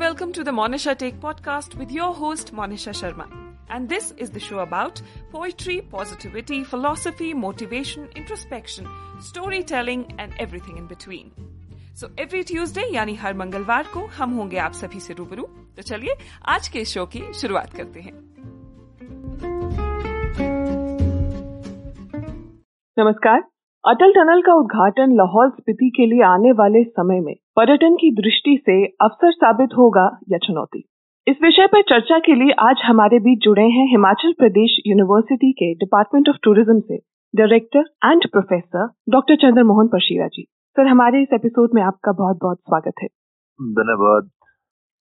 welcome to the Monisha Take podcast with your host Monisha Sharma. And this is the show about poetry, positivity, philosophy, motivation, introspection, storytelling and everything in between. So every Tuesday यानी हर मंगलवार को हम होंगे आप सभी से रूबरू तो चलिए आज के शो की शुरुआत करते हैं नमस्कार अटल टनल का उद्घाटन लाहौल स्पीति के लिए आने वाले समय में पर्यटन की दृष्टि से अवसर साबित होगा या चुनौती? इस विषय पर चर्चा के लिए आज हमारे बीच जुड़े हैं हिमाचल प्रदेश यूनिवर्सिटी के डिपार्टमेंट ऑफ़ टूरिज़्म से director and professor doctor Chandra Mohan Pashira ji. Sir, हमारे इस एपिसोड में आपका बहुत बहुत स्वागत है। धन्यवाद।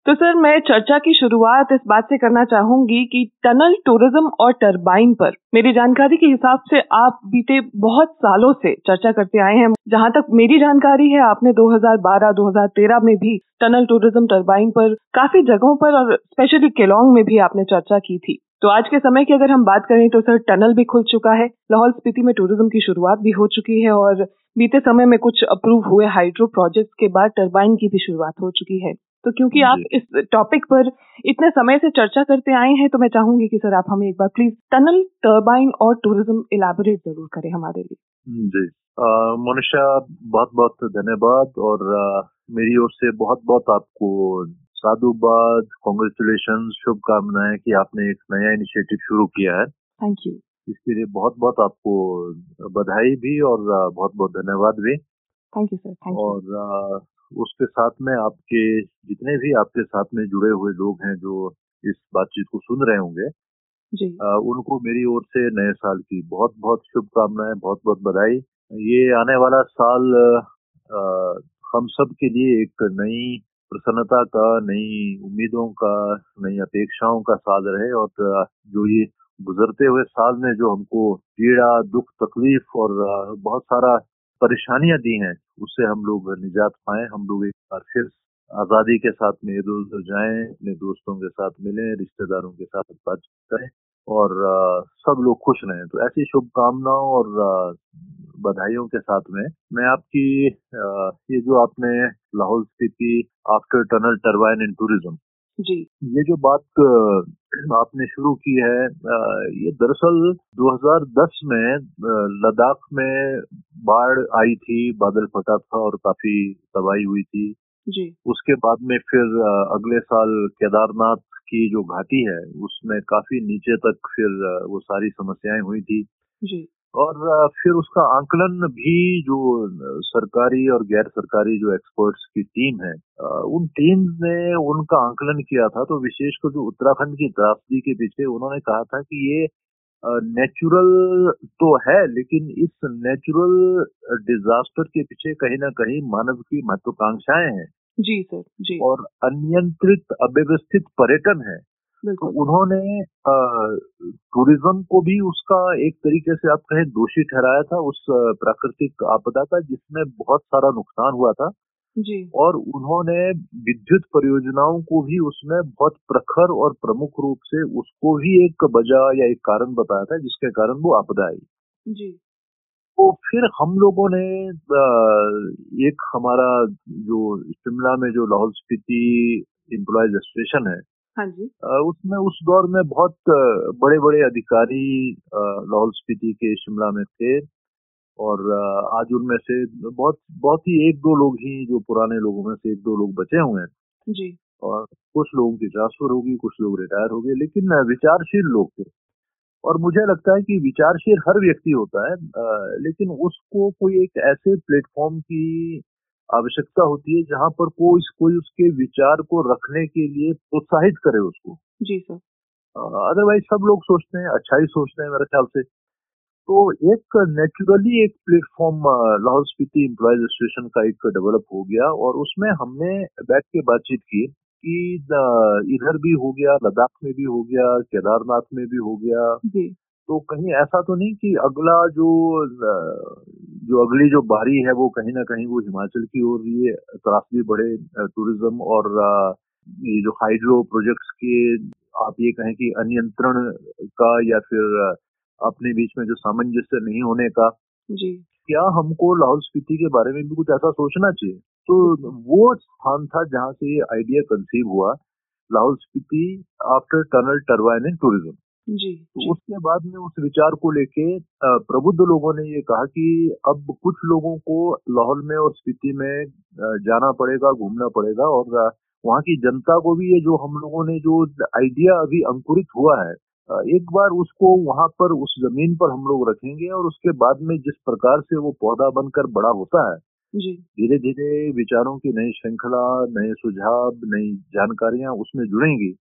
तो सर, मैं चर्चा की शुरुआत इस बात से करना चाहूँगी कि टनल टूरिज़्म और टरबाइन पर मेरी जानकारी के हिसाब से आप बीते बहुत सालों से चर्चा करते आए हैं। जहाँ तक मेरी जानकारी है, आपने 2012-2013 में भी टनल टूरिज़्म टरबाइन पर काफ़ी जगहों पर और स्पेशली केलोंग में भी आपने चर्चा की थी। तो आज के समय की अगर हम बात करें तो सर, टनल भी खुल चुका है। लाहौल स्पीति में टूरिज़्म की शुरुआत भी हो चुकी है और बीते समय में कुछ अप्रूव हुए हाइड्रो प्रोजेक्ट्स के बाद टरबाइन की भी शुरुआत हो चुकी है। तो क्योंकि आप इस टॉपिक पर इतने समय से चर्चा करते आए हैं तो मैं चाहूँगी कि सर आप हमें एक बार प्लीज़ टनल टर्बाइन और टूरिज़्म इलाबोरेट ज़रूर करें हमारे लिए। जी। मनुष्य बहुत बहुत धन्यवाद और आ, मेरी ओर से बहुत बहुत आपको साधुवाद कॉन्ग्रेचुलेशन शुभकामनाएँ कि आपने एक नया इनिशिएटिव शुरू किया है। थैंक यू इसके लिए बहुत बहुत आपको बधाई भी और बहुत बहुत धन्यवाद भी। Thank you sir thank you और उसके साथ में आपके जितने भी आपके साथ में जुड़े हुए लोग हैं जो इस बातचीत को सुन रहे होंगे जी। आ, उनको मेरी ओर से नए साल की बहुत बहुत शुभकामनाएँ बहुत बहुत बधाई। ये आने वाला साल आ, हम सब के लिए एक नई प्रसन्नता का नई उम्मीदों का नई अपेक्षाओं का साल रहे और जो ये गुजरते हुए साल में जो हमको पीड़ा दुख तकलीफ़ और बहुत सारा परेशानियाँ दी हैं उससे हम लोग निजात पाए। हम लोग एक बार फिर आज़ादी के साथ में इधर उधर जाए अपने दोस्तों के साथ मिलें रिश्तेदारों के साथ बातचीत करें और आ, सब लोग खुश रहें। तो ऐसी शुभकामनाओं और बधाइयों के साथ में मैं आपकी आ, ये जो आपने Lahaul Spiti after tunnel turbine in tourism जी। ये जो बात आपने शुरू की है ये दरअसल 2010 में लद्दाख में बाढ़ आई थी बादल फटा था और काफ़ी तबाही हुई थी। जी। उसके बाद में फिर अगले साल केदारनाथ की जो घाटी है उसमें काफ़ी नीचे तक फिर वो सारी समस्याएँ हुई थी। जी। और फिर उसका आंकलन भी जो सरकारी और गैर सरकारी जो एक्सपर्ट्स की टीम है उन टीम ने उनका आंकलन किया था। तो विशेषकर जो उत्तराखंड की त्रासदी के पीछे उन्होंने कहा था कि ये नेचुरल तो है लेकिन इस नेचुरल डिजास्टर के पीछे कहीं ना कहीं मानव की महत्वाकांक्षाएँ हैं। जी सर जी। और अनियंत्रित अव्यवस्थित पर्यटन है। तो उन्होंने टूरिज़्म को भी उसका एक तरीके से आप कहें दोषी ठहराया था उस प्राकृतिक आपदा का जिसमें बहुत सारा नुकसान हुआ था। जी। और उन्होंने विद्युत परियोजनाओं को भी उसमें बहुत प्रखर और प्रमुख रूप से उसको भी एक वजह या एक कारण बताया था जिसके कारण वो आपदा आई। जी। तो फिर हम लोगों ने एक हमारा जो शिमला में जो लाहौल स्पीति एम्प्लॉयज़ एसोसिएशन है हाँ जी। उसमें उस दौर में बहुत बड़े बड़े अधिकारी लाहौल स्पीति के शिमला में थे और आज उनमें से बहुत बहुत ही एक दो लोग ही जो पुराने लोगों में से एक दो लोग बचे हुए हैं। जी। और कुछ लोगों की ट्रांसफ़र होगी कुछ लोग रिटायर हो गए लेकिन विचारशील लोग थे। और मुझे लगता है कि विचारशील हर व्यक्ति होता है लेकिन उसको कोई एक ऐसे प्लेटफॉर्म की आवश्यकता होती है जहाँ पर कोई कोई उसके विचार को रखने के लिए प्रोत्साहित करे उसको। जी सर। अदरवाइज़ सब लोग सोचते हैं अच्छा ही सोचते हैं मेरे ख्याल से। तो एक नेचुरली एक platform Lahaul Spiti employees association का एक डेवलप हो गया और उसमें हमने बैठ के बातचीत की कि इधर भी हो गया लद्दाख में भी हो गया केदारनाथ में भी हो गया। जी। तो कहीं ऐसा तो नहीं कि अगला जो जो अगली जो बारी है वो कहीं ना कहीं वो हिमाचल की ओर ये त्रासदी बढ़े टूरिज़्म और ये जो हाइड्रो प्रोजेक्ट्स के आप ये कहें कि अनियंत्रण का या फिर अपने बीच में जो सामंजस्य नहीं होने का। जी। क्या हमको लाहौल स्पीति के बारे में भी कुछ ऐसा सोचना चाहिए? तो वो स्थान था जहाँ से ये आइडिया कंसीव हुआ Lahaul Spiti after tunnel turbine in tourism जी, तो जी। उसके बाद में उस विचार को लेके प्रबुद्ध लोगों ने ये कहा कि अब कुछ लोगों को लाहौल में और स्पीति में जाना पड़ेगा घूमना पड़ेगा और वहाँ की जनता को भी ये जो हम लोगों ने जो आइडिया अभी अंकुरित हुआ है एक बार उसको वहाँ पर उस ज़मीन पर हम लोग रखेंगे और उसके बाद में जिस प्रकार से वो पौधा बनकर बड़ा होता है धीरे धीरे विचारों की नई श्रृंखला नए सुझाव नई जानकारियाँ उसमें जुड़ेंगी।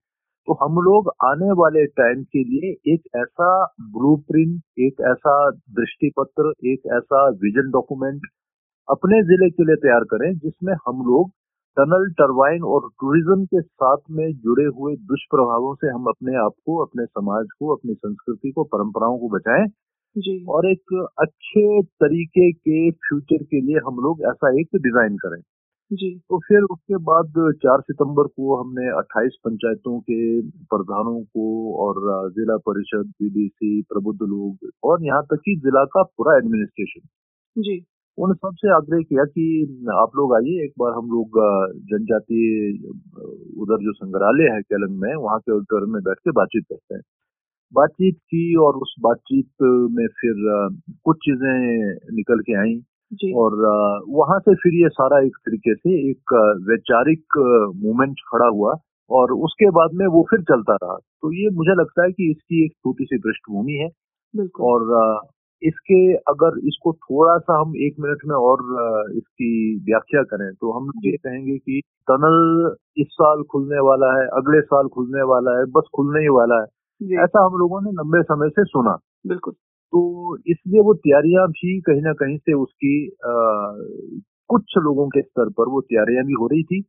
तो हम लोग आने वाले टाइम के लिए एक ऐसा ब्लूप्रिंट एक ऐसा दृष्टि पत्र एक ऐसा विजन डॉक्यूमेंट अपने ज़िले के लिए तैयार करें जिसमें हम लोग टनल टरबाइन और टूरिज़्म के साथ में जुड़े हुए दुष्प्रभावों से हम अपने आप को अपने समाज को अपनी संस्कृति को परंपराओं को बचाएँ। जी। और एक अच्छे तरीके के फ्यूचर के लिए हम लोग ऐसा एक डिज़ाइन करें। जी। तो फिर उसके बाद 4 सितंबर को हमने 28 पंचायतों के प्रधानों को और जिला परिषद बीडीसी प्रबुद्ध लोग और यहाँ तक कि जिला का पूरा एडमिनिस्ट्रेशन जी। उन सबसे आग्रह किया कि आप लोग आइए एक बार हम लोग जनजातीय उधर जो संग्रहालय है केलंग में वहाँ के ऑडिटोरियम में बैठ के बातचीत करते हैं। बातचीत की और उस बातचीत में फिर कुछ चीज़ें निकल के आई। और वहाँ से फिर ये सारा एक तरीके से एक वैचारिक मूवमेंट खड़ा हुआ और उसके बाद में वो फिर चलता रहा। तो ये मुझे लगता है कि इसकी एक छोटी सी पृष्ठभूमि है। और इसके अगर इसको थोड़ा सा हम एक मिनट में और इसकी व्याख्या करें तो हम ये कहेंगे कि टनल इस साल खुलने वाला है अगले साल खुलने वाला है बस खुलने ही वाला है। ऐसा हम लोगों ने लंबे समय से सुना। बिल्कुल। तो इसलिए वो तैयारियाँ भी कहीं ना कहीं से उसकी आ, कुछ लोगों के स्तर पर वो तैयारियाँ भी हो रही थी।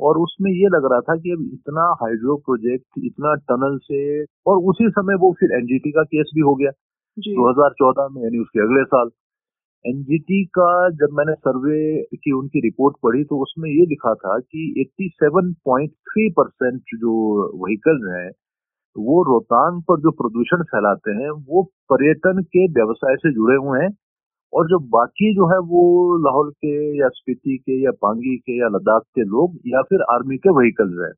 और उसमें ये लग रहा था कि अब इतना हाइड्रो प्रोजेक्ट इतना टनल से और उसी समय वो फिर एनजीटी का केस भी हो गया। जी। 2014 में यानी उसके अगले साल। एनजीटी का जब मैंने सर्वे की उनकी रिपोर्ट पढ़ी तो उसमें ये लिखा था कि 87.3 परसेंट जो व्हीकल्स हैं वो रोहतांग पर जो प्रदूषण फैलाते हैं वो पर्यटन के व्यवसाय से जुड़े हुए हैं और जो बाकी जो है वो लाहौल के या स्पीति के या पांगी के या लद्दाख के लोग या फिर आर्मी के व्हीकल्स हैं।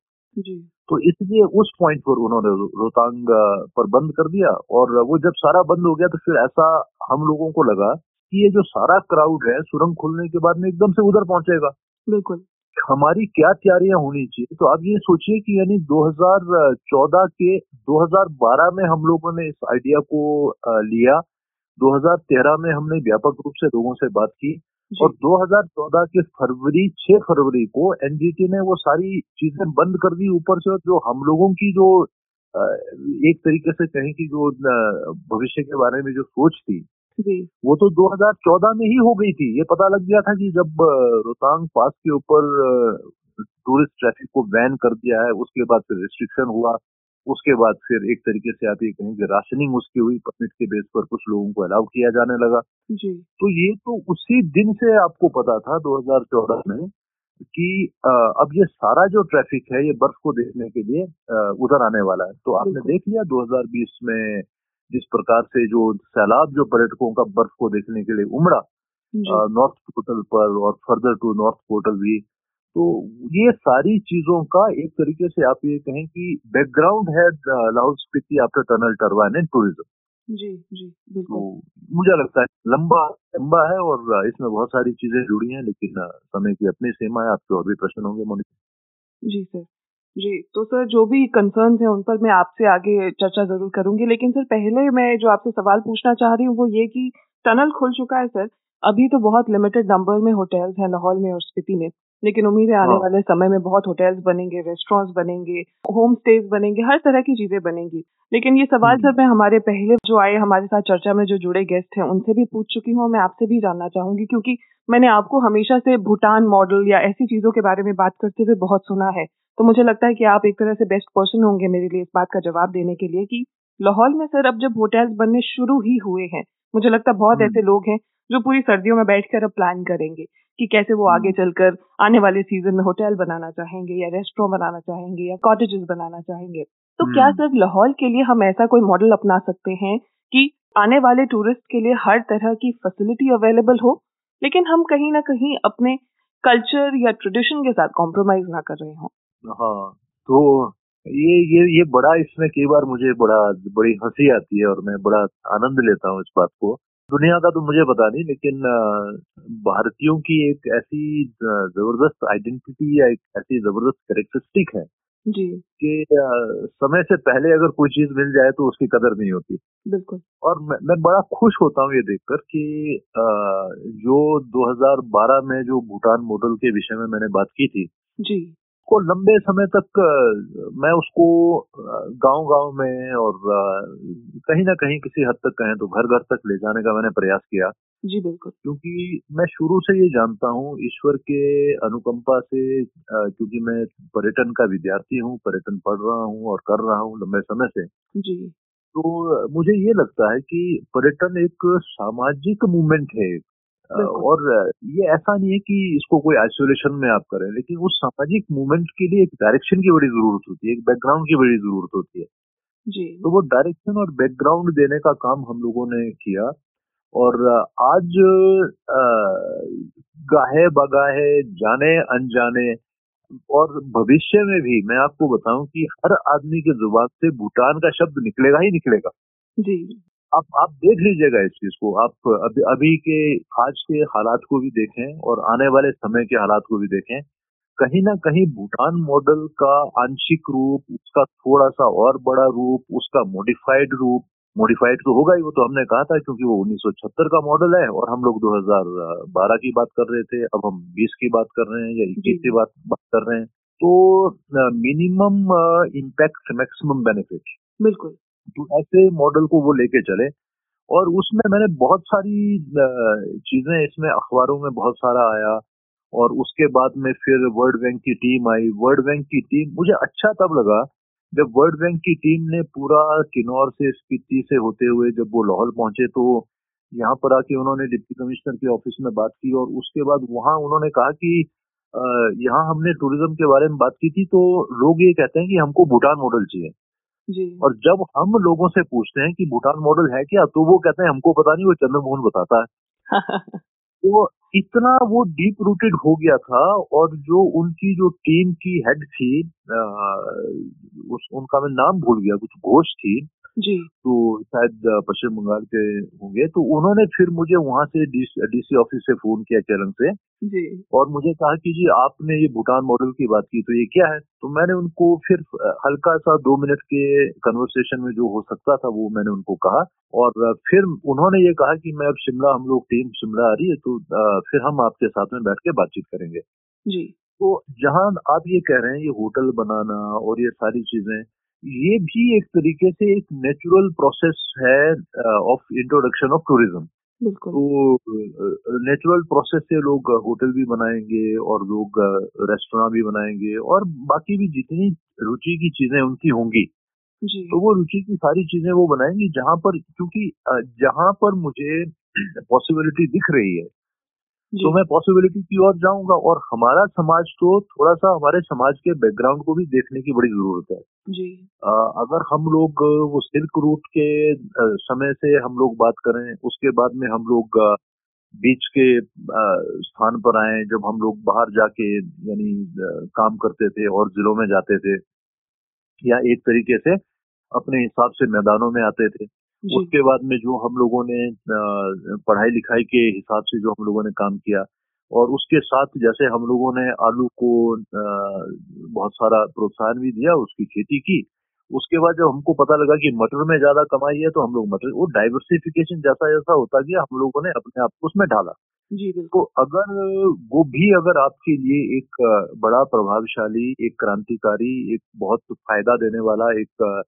तो इसलिए उस पॉइंट पर उन्होंने रोहतांग पर बंद कर दिया और वो जब सारा बंद हो गया तो फिर ऐसा हम लोगों को लगा कि ये जो सारा क्राउड है सुरंग खुलने के बाद में एकदम से उधर पहुंचेगा। बिल्कुल। हमारी क्या तैयारियाँ होनी चाहिए? तो आप ये सोचिए कि यानी 2014 के 2012 में हम लोगों ने इस आइडिया को लिया। 2013 में हमने व्यापक रूप से लोगों से बात की। और 2014 के फरवरी 6 फरवरी को एनजीटी ने वो सारी चीज़ें बंद कर दी ऊपर से जो हम लोगों की जो एक तरीके से कहें कि जो भविष्य के बारे में जो सोच थी वो तो 2014 में ही हो गई थी। ये पता लग गया था कि जब रोहतांग पास के ऊपर टूरिस्ट ट्रैफ़िक को बैन कर दिया है उसके बाद फिर रिस्ट्रिक्शन हुआ उसके बाद फिर एक तरीके से आप ये कहें कि राशनिंग उसकी हुई परमिट के बेस पर कुछ लोगों को अलाउ किया जाने लगा। जी। तो ये तो उसी दिन से आपको पता था 2014 में कि अब ये सारा जो ट्रैफ़िक है ये बर्फ़ को देखने के लिए उधर आने वाला है। तो आपने देख लिया 2020 में जिस प्रकार से जो सैलाब जो पर्यटकों का बर्फ़ को देखने के लिए उमड़ा नॉर्थ पोर्टल पर और फर्दर टू नॉर्थ पोर्टल भी तो ये सारी चीज़ों का एक तरीके से आप ये कहें कि बैकग्राउंड है Lahaul Spiti after tunnel turbine and tourism जी जी तो मुझे लगता है लंबा लंबा है और इसमें बहुत सारी चीज़ें जुड़ी हैं लेकिन समय की अपनी सीमा है। आपके और भी प्रश्न होंगे मोनिका जी सर। जी तो सर जो भी कंसर्न हैं उन पर मैं आपसे आगे चर्चा ज़रूर करूँगी। लेकिन सर पहले मैं जो आपसे सवाल पूछना चाह रही हूँ वो ये कि टनल खुल चुका है सर। अभी तो बहुत लिमिटेड नंबर में होटल्स हैं लाहौल में और स्पीति में। लेकिन उम्मीद है आने हाँ। वाले समय में बहुत होटल्स बनेंगे रेस्टोरेंट्स बनेंगे होम स्टेज बनेंगे हर तरह की चीज़ें बनेंगी। लेकिन ये सवाल। सर मैं हमारे पहले जो आए हमारे साथ चर्चा में जो जुड़े गेस्ट हैं उनसे भी पूछ चुकी हूँ। मैं आपसे भी जानना चाहूँगी क्योंकि मैंने आपको हमेशा से भूटान मॉडल या ऐसी चीज़ों के बारे में बात करते हुए बहुत सुना है। तो मुझे लगता है कि आप एक तरह से बेस्ट पर्सन होंगे मेरे लिए इस बात का जवाब देने के लिए कि लाहौल में सर अब जब होटल्स बनने शुरू ही हुए हैं मुझे लगता है बहुत हम्म। ऐसे लोग हैं जो पूरी सर्दियों में बैठकर अब प्लान करेंगे कि कैसे वो आगे चलकर आने वाले सीज़न में होटल बनाना चाहेंगे या रेस्टोरेंट बनाना चाहेंगे या कॉटेजेस बनाना चाहेंगे तो क्या हम्म। सर लाहौल के लिए हम ऐसा कोई मॉडल अपना सकते हैं कि आने वाले टूरिस्ट के लिए हर तरह की फैसिलिटी अवेलेबल हो लेकिन हम कहीं ना कहीं अपने कल्चर या ट्रेडिशन के साथ कॉम्प्रोमाइज ना कर रहे हो हाँ तो ये ये ये बड़ा इसमें कई बार मुझे बड़ा बड़ी हँसी आती है और मैं बड़ा आनंद लेता हूँ इस बात को। दुनिया का तो मुझे पता नहीं लेकिन भारतीयों की एक ऐसी ज़बरदस्त आइडेंटिटी या एक ऐसी ज़बरदस्त कैरेक्टरिस्टिक है जी। कि समय से पहले अगर कोई चीज़ मिल जाए तो उसकी कदर नहीं होती। बिल्कुल। और मैं, मैं बड़ा खुश होता हूँ ये देखकर कि जो 2012 में जो भूटान मॉडल के विषय में मैंने बात की थी जी। को लंबे समय तक मैं उसको गाँव गाँव में और कहीं ना कहीं किसी हद तक कहें तो घर घर तक ले जाने का मैंने प्रयास किया। जी बिल्कुल। क्योंकि मैं शुरू से ये जानता हूँ ईश्वर के अनुकंपा से क्योंकि मैं पर्यटन का विद्यार्थी हूँ पर्यटन पढ़ रहा हूँ और कर रहा हूँ लंबे समय से। जी। तो मुझे ये लगता है कि पर्यटन एक सामाजिक मूवमेंट है। और ये ऐसा नहीं है कि इसको कोई आइसोलेशन में आप करें लेकिन उस सामाजिक मूवमेंट के लिए एक डायरेक्शन की बड़ी ज़रूरत होती है एक बैकग्राउंड की बड़ी ज़रूरत होती है। जी। तो वो डायरेक्शन और बैकग्राउंड देने का काम हम लोगों ने किया और आज गाहे बगाहे जाने अनजाने और भविष्य में भी मैं आपको बताऊँ कि हर आदमी के ज़ुबान से भूटान का शब्द निकलेगा ही निकलेगा। जी। आप आप देख लीजिएगा इस चीज़ को। आप अभी अभी के आज के हालात को भी देखें और आने वाले समय के हालात को भी देखें। कहीं ना कहीं भूटान मॉडल का आंशिक रूप उसका थोड़ा सा और बड़ा रूप उसका मॉडिफाइड रूप मॉडिफाइड तो होगा ही वो तो हमने कहा था क्योंकि वो 1976 का मॉडल है और हम लोग 2012 की बात कर रहे थे अब हम 20 की बात कर रहे हैं या 21 की बात बात कर रहे हैं। तो मिनिमम इम्पैक्ट मैक्सिमम बेनिफिट बिल्कुल। तो ऐसे मॉडल को वो लेके चले। और उसमें मैंने बहुत सारी चीज़ें इसमें, अखबारों में बहुत सारा आया। और उसके बाद में फिर वर्ल्ड बैंक की टीम आई। वर्ल्ड बैंक की टीम मुझे अच्छा तब लगा जब वर्ल्ड बैंक की टीम ने पूरा किन्नौर से, स्पीति से होते हुए जब वो लाहौल पहुँचे तो यहाँ पर आके उन्होंने डिप्टी कमिश्नर के ऑफ़िस में बात की और उसके बाद वहाँ उन्होंने कहा कि यहाँ हमने टूरिज़्म के बारे में बात की थी तो लोग ये कहते हैं कि हमको भूटान मॉडल चाहिए। और जब हम लोगों से पूछते हैं कि भूटान मॉडल है क्या तो वो कहते हैं हमको पता नहीं वो चंद्रमोहन बताता है। तो इतना वो डीप रूटेड हो गया था और जो उनकी जो टीम की हेड थी आ, उस उनका मैं नाम भूल गया कुछ घोष थी जी। तो शायद पश्चिम बंगाल के होंगे। तो उन्होंने फिर मुझे वहाँ से डीसी ऑफ़िस से फ़ोन किया केरल से। जी। और मुझे कहा कि जी आपने ये भूटान मॉडल की बात की तो ये क्या है? तो मैंने उनको फिर हल्का सा दो मिनट के कन्वर्सेशन में जो हो सकता था वो मैंने उनको कहा। और फिर उन्होंने ये कहा कि मैं अब शिमला हम लोग टीम शिमला आ रही है तो फिर हम आपके साथ में बैठ के बातचीत करेंगे। जी। तो जहाँ आप ये कह रहे हैं ये होटल बनाना और ये सारी चीज़ें ये भी एक तरीके से एक नेचुरल प्रोसेस है ऑफ़ इंट्रोडक्शन ऑफ़ टूरिज़्म तो नेचुरल प्रोसेस से लोग होटल भी बनाएँगे और लोग रेस्टोरेंट भी बनाएँगे और बाकी भी जितनी रुचि की चीज़ें उनकी होंगी। जी। तो वो रुचि की सारी चीज़ें वो बनाएँगी जहाँ पर क्योंकि जहाँ पर मुझे पॉसिबिलिटी दिख रही है तो मैं पॉसिबिलिटी की ओर जाऊँगा और हमारा समाज तो थोड़ा सा हमारे समाज के बैकग्राउंड को भी देखने की बड़ी ज़रूरत है। जी। आ, अगर हम लोग वो सिल्क रूट के समय से हम लोग बात करें उसके बाद में हम लोग बीच के स्थान पर आए जब हम लोग बाहर जाके यानी काम करते थे और जिलों में जाते थे या एक तरीके से अपने हिसाब से मैदानों में आते थे उसके बाद में जो हम लोगों ने पढ़ाई लिखाई के हिसाब से जो हम लोगों ने काम किया और उसके साथ जैसे हम लोगों ने आलू को बहुत सारा प्रोत्साहन भी दिया उसकी खेती की उसके बाद जब हमको पता लगा कि मटर में ज़्यादा कमाई है तो हम लोग मटर वो डाइवर्सिफिकेशन जैसा जैसा होता गया हम लोगों ने अपने आप को उसमें डाला जी तो अगर वो भी अगर आपके लिए एक बड़ा प्रभावशाली एक क्रांतिकारी एक बहुत फ़ायदा देने वाला एक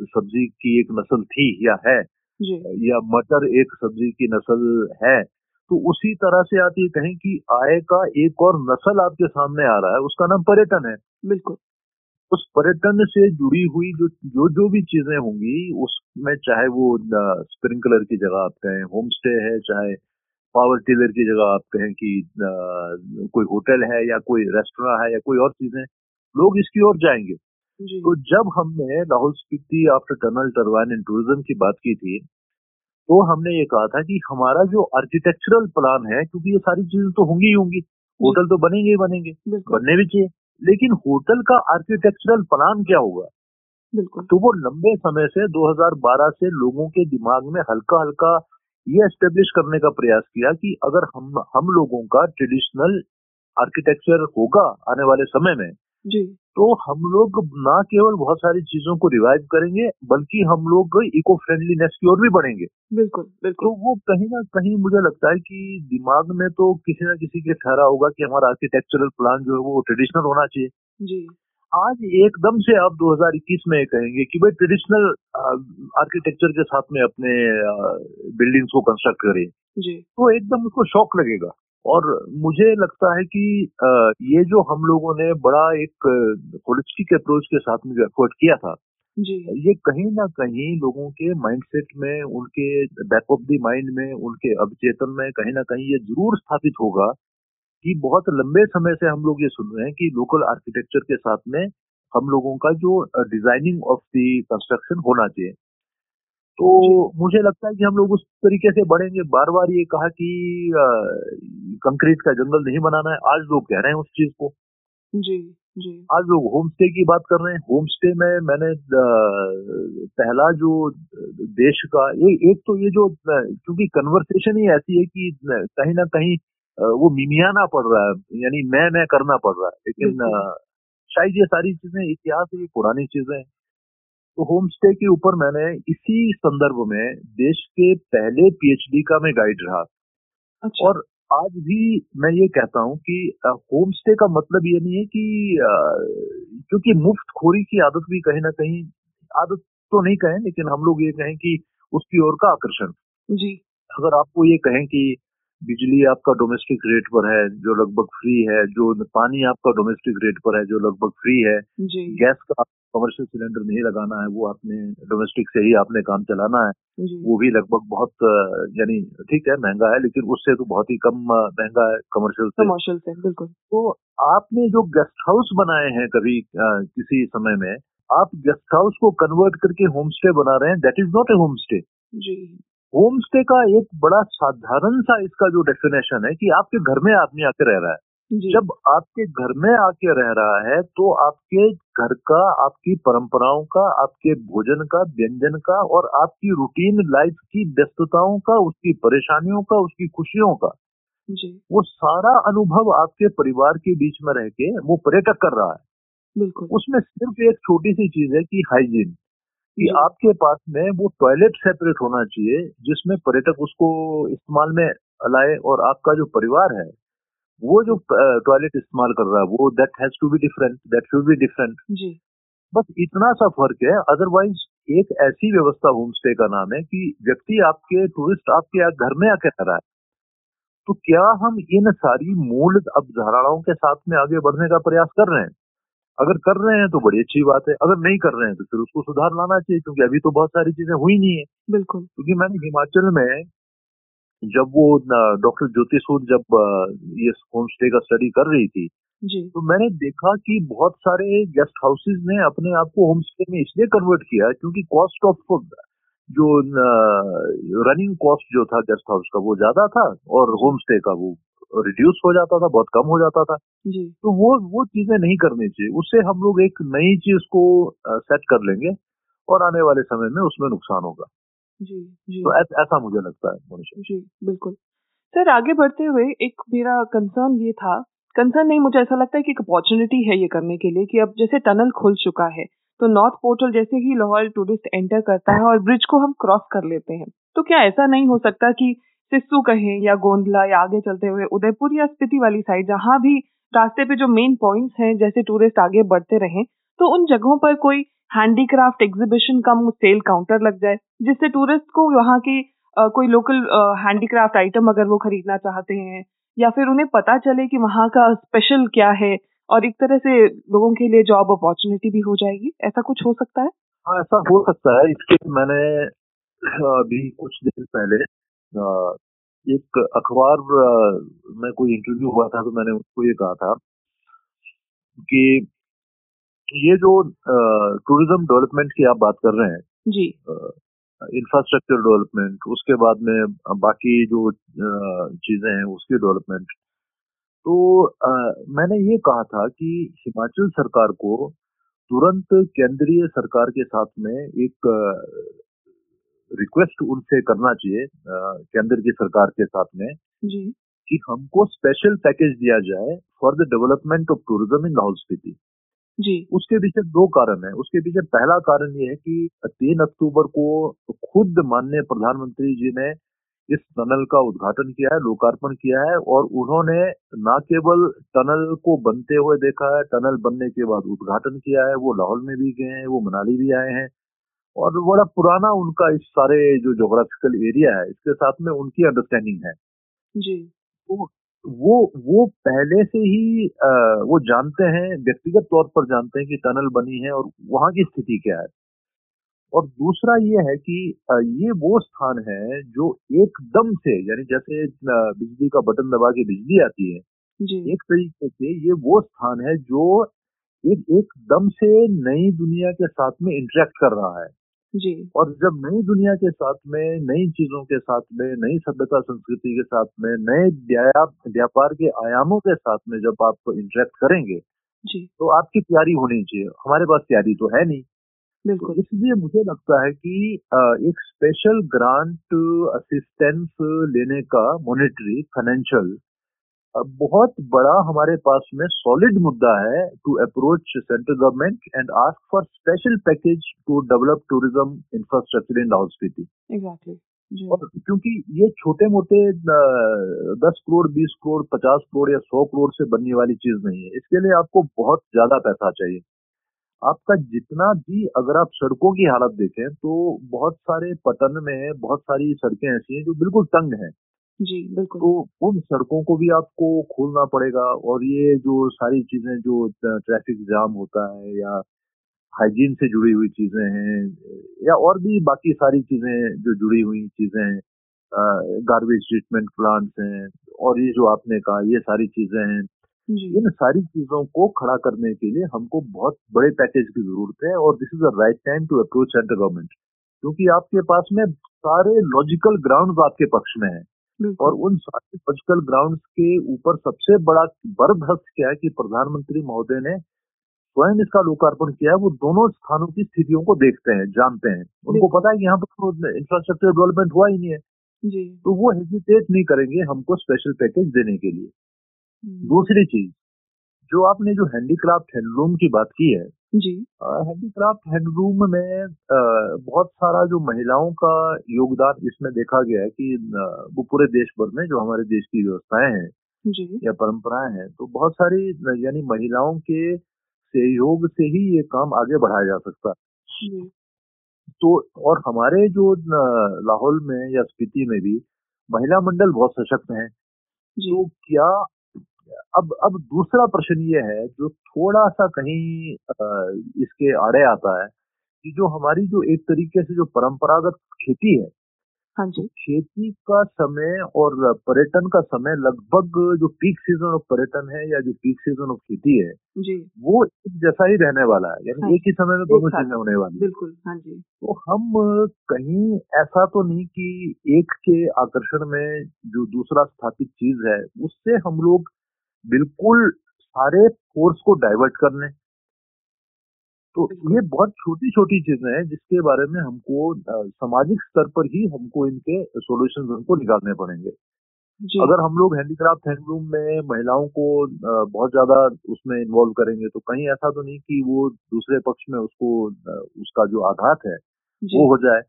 सब्ज़ी की एक नस्ल थी या है जी। या मटर एक सब्ज़ी की नस्ल है तो उसी तरह से आप ये कहें कि आय का एक और नस्ल आपके सामने आ रहा है उसका नाम पर्यटन है। बिल्कुल। उस पर्यटन से जुड़ी हुई जो जो जो भी चीज़ें होंगी उसमें चाहे वो स्प्रिंकलर की जगह आप कहें होम स्टे है चाहे पावर टिलर की जगह आप कहें कि आ, कोई होटल है या कोई रेस्टोरेंट है या कोई और चीज़ें लोग इसकी ओर जाएँगे। तो जब हमने Lahaul Spiti after tunnel turbine and tourism की बात की थी तो हमने ये कहा था कि हमारा जो आर्किटेक्चरल प्लान है क्योंकि ये सारी चीज़ें तो होंगी ही होंगी होटल तो बनेंगे ही बनेंगे बनने भी चाहिए लेकिन होटल का आर्किटेक्चरल प्लान क्या होगा? बिल्कुल। तो वो लंबे समय से 2012 से लोगों के दिमाग में हल्का हल्का ये एस्टेब्लिश करने का प्रयास किया कि अगर हम हम लोगों का ट्रेडिशनल आर्किटेक्चर होगा आने वाले समय में जी। तो हम लोग ना केवल बहुत सारी चीज़ों को रिवाइव करेंगे बल्कि हम लोग इको फ्रेंडलीनेस की ओर भी बढ़ेंगे। बिल्कुल बिल्कुल। तो वो कहीं ना कहीं मुझे लगता है कि दिमाग में तो किसी ना किसी के ठहरा होगा कि हमारा आर्किटेक्चरल प्लान जो है वो ट्रेडिशनल होना चाहिए। जी। आज एकदम से आप 2021 में कहेंगे कि भाई ट्रेडिशनल आर्किटेक्चर के साथ में अपने बिल्डिंग्स को कंस्ट्रक्ट करें जी। तो एकदम उसको शौक लगेगा। और मुझे लगता है कि ये जो हम लोगों ने बड़ा एक होलिस्टिक अप्रोच के साथ में जो एफर्ट किया था जी। ये कहीं ना कहीं लोगों के माइंडसेट में उनके बैक ऑफ़ द माइंड में उनके अवचेतन में कहीं ना कहीं ये ज़रूर स्थापित होगा कि बहुत लंबे समय से हम लोग ये सुन रहे हैं कि लोकल आर्किटेक्चर के साथ में हम लोगों का जो डिज़ाइनिंग ऑफ़ द कंस्ट्रक्शन होना चाहिए। तो मुझे लगता है कि हम लोग उस तरीके से बढ़ेंगे। बार बार ये कहा कि कंक्रीट का जंगल नहीं बनाना है। आज लोग कह रहे हैं उस चीज़ को। जी जी। आज लोग होम स्टे की बात कर रहे हैं। होम स्टे में मैंने पहला जो देश का ये एक तो ये जो क्योंकि कन्वर्सेशन ही ऐसी है कि कहीं ना कहीं वो मिमियाना पड़ रहा है। यानी मैं मैं करना पड़ रहा है। लेकिन शायद ये सारी चीज़ें इतिहास ये पुरानी चीज़ें हैं। तो होम स्टे के ऊपर मैंने इसी संदर्भ में देश के पहले पीएचडी का मैं गाइड रहा। अच्छा। और आज भी मैं ये कहता हूँ कि होम स्टे का मतलब ये नहीं है कि क्योंकि मुफ़्त खोरी की आदत भी कहीं ना कहीं आदत तो नहीं कहें लेकिन हम लोग ये कहें कि उसकी ओर का आकर्षण। जी। अगर आपको ये कहें कि बिजली आपका डोमेस्टिक रेट पर है जो लगभग फ्री है जो पानी आपका डोमेस्टिक रेट पर है जो लगभग फ्री है गैस का कमर्शियल सिलेंडर नहीं लगाना है वो आपने डोमेस्टिक से ही आपने काम चलाना है। वो भी लगभग बहुत यानी ठीक है महँगा है लेकिन उससे तो बहुत ही कम महँगा है कमर्शियल से। कमर्शियल से बिल्कुल। तो आपने जो गेस्ट हाउस बनाए हैं कभी किसी समय में आप गेस्ट हाउस को कन्वर्ट करके होम स्टे बना रहे हैं that is not a home stay ji. Home stay का एक बड़ा साधारण सा इसका जो डेफिनेशन है कि आपके घर में आदमी आके रह रहा है। जब आपके घर में आके रह रहा है तो आपके घर का आपकी परंपराओं का आपके भोजन का व्यंजन का और आपकी रूटीन लाइफ की व्यस्तताओं का उसकी परेशानियों का उसकी खुशियों का जी। वो सारा अनुभव आपके परिवार के बीच में रह के वो पर्यटक कर रहा है। बिल्कुल। उसमें सिर्फ़ एक छोटी सी चीज़ है कि हाइजीन कि आपके पास में वो टॉयलेट सेपरेट होना चाहिए जिसमें पर्यटक उसको इस्तेमाल में लाए और आपका जो परिवार है वो जो टॉयलेट इस्तेमाल कर रहा है वो that has to be different that should be different जी। बस इतना सा फ़र्क है अदरवाइज़ एक ऐसी व्यवस्था होम स्टे का नाम है कि व्यक्ति आपके टूरिस्ट आपके घर में आके रह रहा है। तो क्या हम इन सारी मूल अवधारणाओं के साथ में आगे बढ़ने का प्रयास कर रहे हैं? अगर कर रहे हैं तो बड़ी अच्छी बात है अगर नहीं कर रहे हैं तो फिर उसको सुधार लाना चाहिए क्योंकि अभी तो बहुत सारी चीज़ें हुई नहीं है। बिल्कुल। क्योंकि मैंने हिमाचल में जब वो डॉक्टर ज्योति सूद जब ये होम स्टे का स्टडी कर रही थी जी। तो मैंने देखा कि बहुत सारे गेस्ट हाउसेज ने अपने आप को होम स्टे में इसलिए कन्वर्ट किया क्योंकि कॉस्ट ऑफ़ जो रनिंग कॉस्ट जो था गेस्ट हाउस का वो ज़्यादा था और होम स्टे का वो रिड्यूस हो जाता था बहुत कम हो जाता था। जी। तो वो वो चीज़ें नहीं करनी चाहिए उससे हम लोग एक नई चीज़ को सेट कर लेंगे और आने वाले समय में उसमें नुकसान होगा। जी जी। तो ऐस- ऐसा मुझे लगता है जी बिल्कुल। सर आगे बढ़ते हुए एक मेरा कंसर्न ये था कंसर्न नहीं मुझे ऐसा लगता है कि एक अपॉर्चुनिटी है ये करने के लिए कि अब जैसे टनल खुल चुका है तो नॉर्थ पोर्टल जैसे ही लाहौल टूरिस्ट एंटर करता है और ब्रिज को हम क्रॉस कर लेते हैं तो क्या ऐसा नहीं हो सकता कि सिस्सू कहें या गोंदला या आगे चलते हुए उदयपुर या स्पीति वाली साइड जहाँ भी रास्ते पे जो मेन पॉइंट्स हैं जैसे टूरिस्ट आगे बढ़ते रहें तो उन जगहों पर कोई handicraft exhibition cum sale counter लग जाए, जिससे टूरिस्ट को वहाँ की कोई लोकल हैंडीक्राफ्ट आइटम अगर वो खरीदना चाहते हैं, या फिर उन्हें पता चले कि वहाँ का स्पेशल क्या है, और एक तरह से लोगों के लिए जॉब अपॉर्चुनिटी भी हो जाएगी, ऐसा कुछ हो सकता है? हाँ ऐसा हो सकता है। इसके मैंने अभी कुछ दिन पहले एक अखबार में कोई इंटरव्यू हुआ था तो मैंने उसको ये कहा था कि ये जो टूरिज़्म डेवलपमेंट की आप बात कर रहे हैं जी। इंफ्रास्ट्रक्चर डेवलपमेंट उसके बाद में बाकी जो चीज़ें हैं उसकी डेवलपमेंट तो आ, मैंने ये कहा था कि हिमाचल सरकार को तुरंत केंद्रीय सरकार के साथ में एक रिक्वेस्ट उनसे करना चाहिए केंद्र की सरकार के साथ में जी। कि हमको स्पेशल पैकेज दिया जाए for the development of tourism in Lahaul Spiti जी। उसके पीछे दो कारण है। उसके पीछे पहला कारण ये है कि तीन अक्टूबर को खुद माननीय प्रधानमंत्री जी ने इस टनल का उद्घाटन किया है लोकार्पण किया है और उन्होंने न केवल टनल को बनते हुए देखा है टनल बनने के बाद उद्घाटन किया है वो लाहौल में भी गए हैं वो मनाली भी आए हैं और बड़ा पुराना उनका इस सारे जो जोग्राफिकल एरिया है इसके साथ में उनकी अंडरस्टैंडिंग है। जी। तो वो वो पहले से ही आ, वो जानते हैं व्यक्तिगत तौर पर जानते हैं कि टनल बनी है और वहाँ की स्थिति क्या है। और दूसरा ये है कि ये वो स्थान है जो एकदम से यानी जैसे बिजली का बटन दबा के बिजली आती है जी। एक तरीके से ये वो स्थान है जो एक एकदम से नई दुनिया के साथ में इंटरेक्ट कर रहा है। जी। और जब नई दुनिया के साथ में नई चीज़ों के साथ में नई सभ्यता संस्कृति के साथ में नए व्यापार के आयामों के साथ में जब आप इंटरेक्ट करेंगे जी। तो आपकी तैयारी होनी चाहिए। हमारे पास तैयारी तो है नहीं। बिल्कुल। तो इसलिए मुझे लगता है कि एक स्पेशल ग्रांट असिस्टेंस लेने का मॉनिटरी फाइनेंशियल बहुत बड़ा हमारे पास में सॉलिड मुद्दा है to approach central government and ask for special package to develop tourism infrastructure in Lahaul Spiti exactly क्योंकि ये छोटे मोटे दस करोड़ बीस करोड़ पचास करोड़ या सौ करोड़ से बनने वाली चीज़ नहीं है। इसके लिए आपको बहुत ज़्यादा पैसा चाहिए। आपका जितना भी अगर आप सड़कों की हालत देखें तो बहुत सारे पतन में बहुत सारी सड़कें ऐसी हैं जो बिल्कुल तंग हैं। जी बिल्कुल। तो उन सड़कों को भी आपको खोलना पड़ेगा और ये जो सारी चीज़ें जो ट्रैफ़िक जाम होता है या हाइजीन से जुड़ी हुई चीज़ें हैं या और भी बाकी सारी चीज़ें जो जुड़ी हुई चीज़ें हैं गार्बेज ट्रीटमेंट प्लांट्स हैं और ये जो आपने कहा ये सारी चीज़ें हैं। इन सारी चीज़ों को खड़ा करने के लिए हमको बहुत बड़े पैकेज की ज़रूरत है और this is the right time to approach central government क्योंकि आपके पास में सारे लॉजिकल ग्राउंड आपके पक्ष में है। और उन सारे ग्राउंड के ऊपर सबसे बड़ा बर्द क्या है कि प्रधानमंत्री महोदय ने स्वयं इसका लोकार्पण किया है वो दोनों स्थानों की स्थितियों को देखते हैं जानते हैं। उनको पता है कि यहाँ पर इंफ्रास्ट्रक्चर डेवलपमेंट हुआ ही नहीं है। जी। तो वो हेजिटेट नहीं करेंगे हमको स्पेशल पैकेज देने के लिए। हम्म। दूसरी चीज़ जो आपने जो हैंडीक्राफ्ट हैंडलूम की बात की है जी। हैंडीक्राफ्ट हैंडलूम में बहुत सारा जो महिलाओं का योगदान इसमें देखा गया है कि वो पूरे देश भर में जो हमारे देश की व्यवस्थाएँ हैं जी। या परंपराएँ हैं तो बहुत सारी यानी महिलाओं के सहयोग से ही ये काम आगे बढ़ाया जा सकता है। जी। तो और हमारे जो लाहौल में या स्पीति में भी महिला मंडल बहुत सशक्त हैं। जी। तो क्या अब अब दूसरा प्रश्न ये है जो थोड़ा सा कहीं इसके आड़े आता है कि जो हमारी जो एक तरीके से जो परंपरागत खेती है हाँ तो जी। खेती का समय और पर्यटन का समय लगभग जो पीक सीज़न ऑफ़ पर्यटन है या जो पीक सीज़न ऑफ़ खेती है जी। वो एक जैसा ही रहने वाला है यानी हाँ एक ही समय में दोनों। चीज़ें होने वाली बिल्कुल हाँ जी। तो हम कहीं ऐसा तो नहीं कि एक के आकर्षण में जो दूसरा स्थापित चीज़ है उससे हम लोग बिल्कुल सारे फोर्स को डाइवर्ट कर लें तो ये बहुत छोटी छोटी चीज़ें हैं जिसके बारे में हमको सामाजिक स्तर पर ही हमको इनके सोल्यूशन हमको निकालने पड़ेंगे। अगर हम लोग हैंडीक्राफ्ट हैंडलूम में महिलाओं को बहुत ज़्यादा उसमें इन्वॉल्व करेंगे तो कहीं ऐसा तो नहीं कि वो दूसरे पक्ष में उसको उसका जो आघात है वो हो जाए।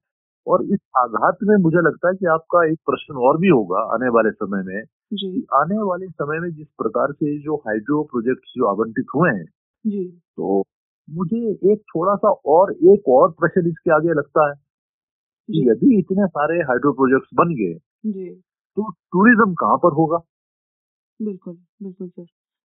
और इस आघात में मुझे लगता है कि आपका एक प्रश्न और भी होगा आने वाले समय में। जी। आने वाले समय में जिस प्रकार से जो हाइड्रो प्रोजेक्ट्स जो आवंटित हुए हैं जी। तो मुझे एक थोड़ा सा और एक और प्रश्न इसके आगे लगता है कि यदि इतने सारे हाइड्रो प्रोजेक्ट्स बन गए जी। तो टूरिज़्म कहाँ पर होगा? बिल्कुल बिल्कुल सर।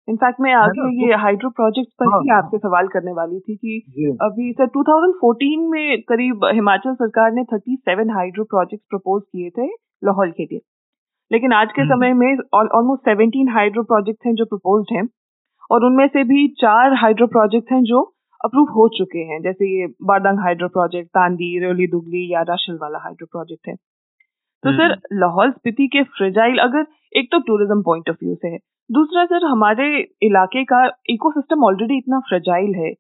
इनफैक्ट मैं आगे ना? ये हाइड्रो प्रोजेक्ट पर हाँ, ही हाँ। आपसे सवाल करने वाली थी कि अभी सर 2014 में करीब हिमाचल सरकार ने 37 हाइड्रो प्रोजेक्ट प्रपोज किए थे लाहौल के लिए। लेकिन आज के हम्म। समय में ऑलमोस्ट 17 हाइड्रो प्रोजेक्ट हैं जो प्रपोज हैं और उनमें से भी चार हाइड्रो प्रोजेक्ट हैं जो अप्रूव हो चुके हैं। जैसे ये बारदंग हाइड्रो प्रोजेक्ट तांदी रेली दुगली या राशल वाला हाइड्रो प्रोजेक्ट है। तो सर हम्म। लाहौल स्पीति के फ्रेजाइल अगर एक तो टूरिज़्म पॉइंट ऑफ़ व्यू से है। दूसरा सर हमारे इलाके का इकोसिस्टम ऑलरेडी इतना फ्रेजाइल है।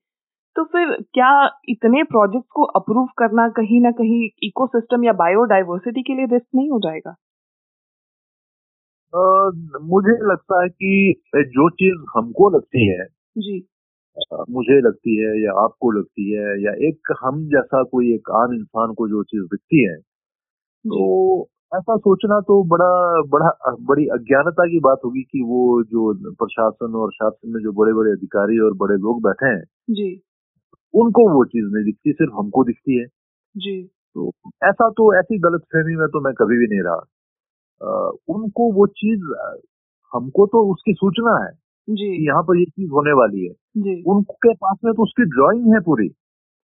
तो फिर क्या इतने प्रोजेक्ट्स को अप्रूव करना कहीं ना कहीं इकोसिस्टम या बायोडाइवर्सिटी के लिए रिस्क नहीं हो जाएगा? अ, मुझे लगता है कि जो चीज़ हमको लगती है जी। मुझे लगती है या आपको लगती है या एक हम जैसा कोई एक आम इंसान को जो चीज़ दिखती है तो ऐसा सोचना तो बड़ा बड़ा बड़ी अज्ञानता की बात होगी कि वो जो प्रशासन और शासन में जो बड़े बड़े अधिकारी और बड़े लोग बैठे हैं जी। उनको वो चीज़ नहीं दिखती सिर्फ़ हमको दिखती है। जी। तो ऐसा तो ऐसी गलत फहमी में तो मैं कभी भी नहीं रहा। उनको वो चीज़ हमको तो उसकी सूचना है जी। यहाँ पर ये चीज़ होने वाली है। जी। उनके पास में तो उसकी ड्राइंग है पूरी।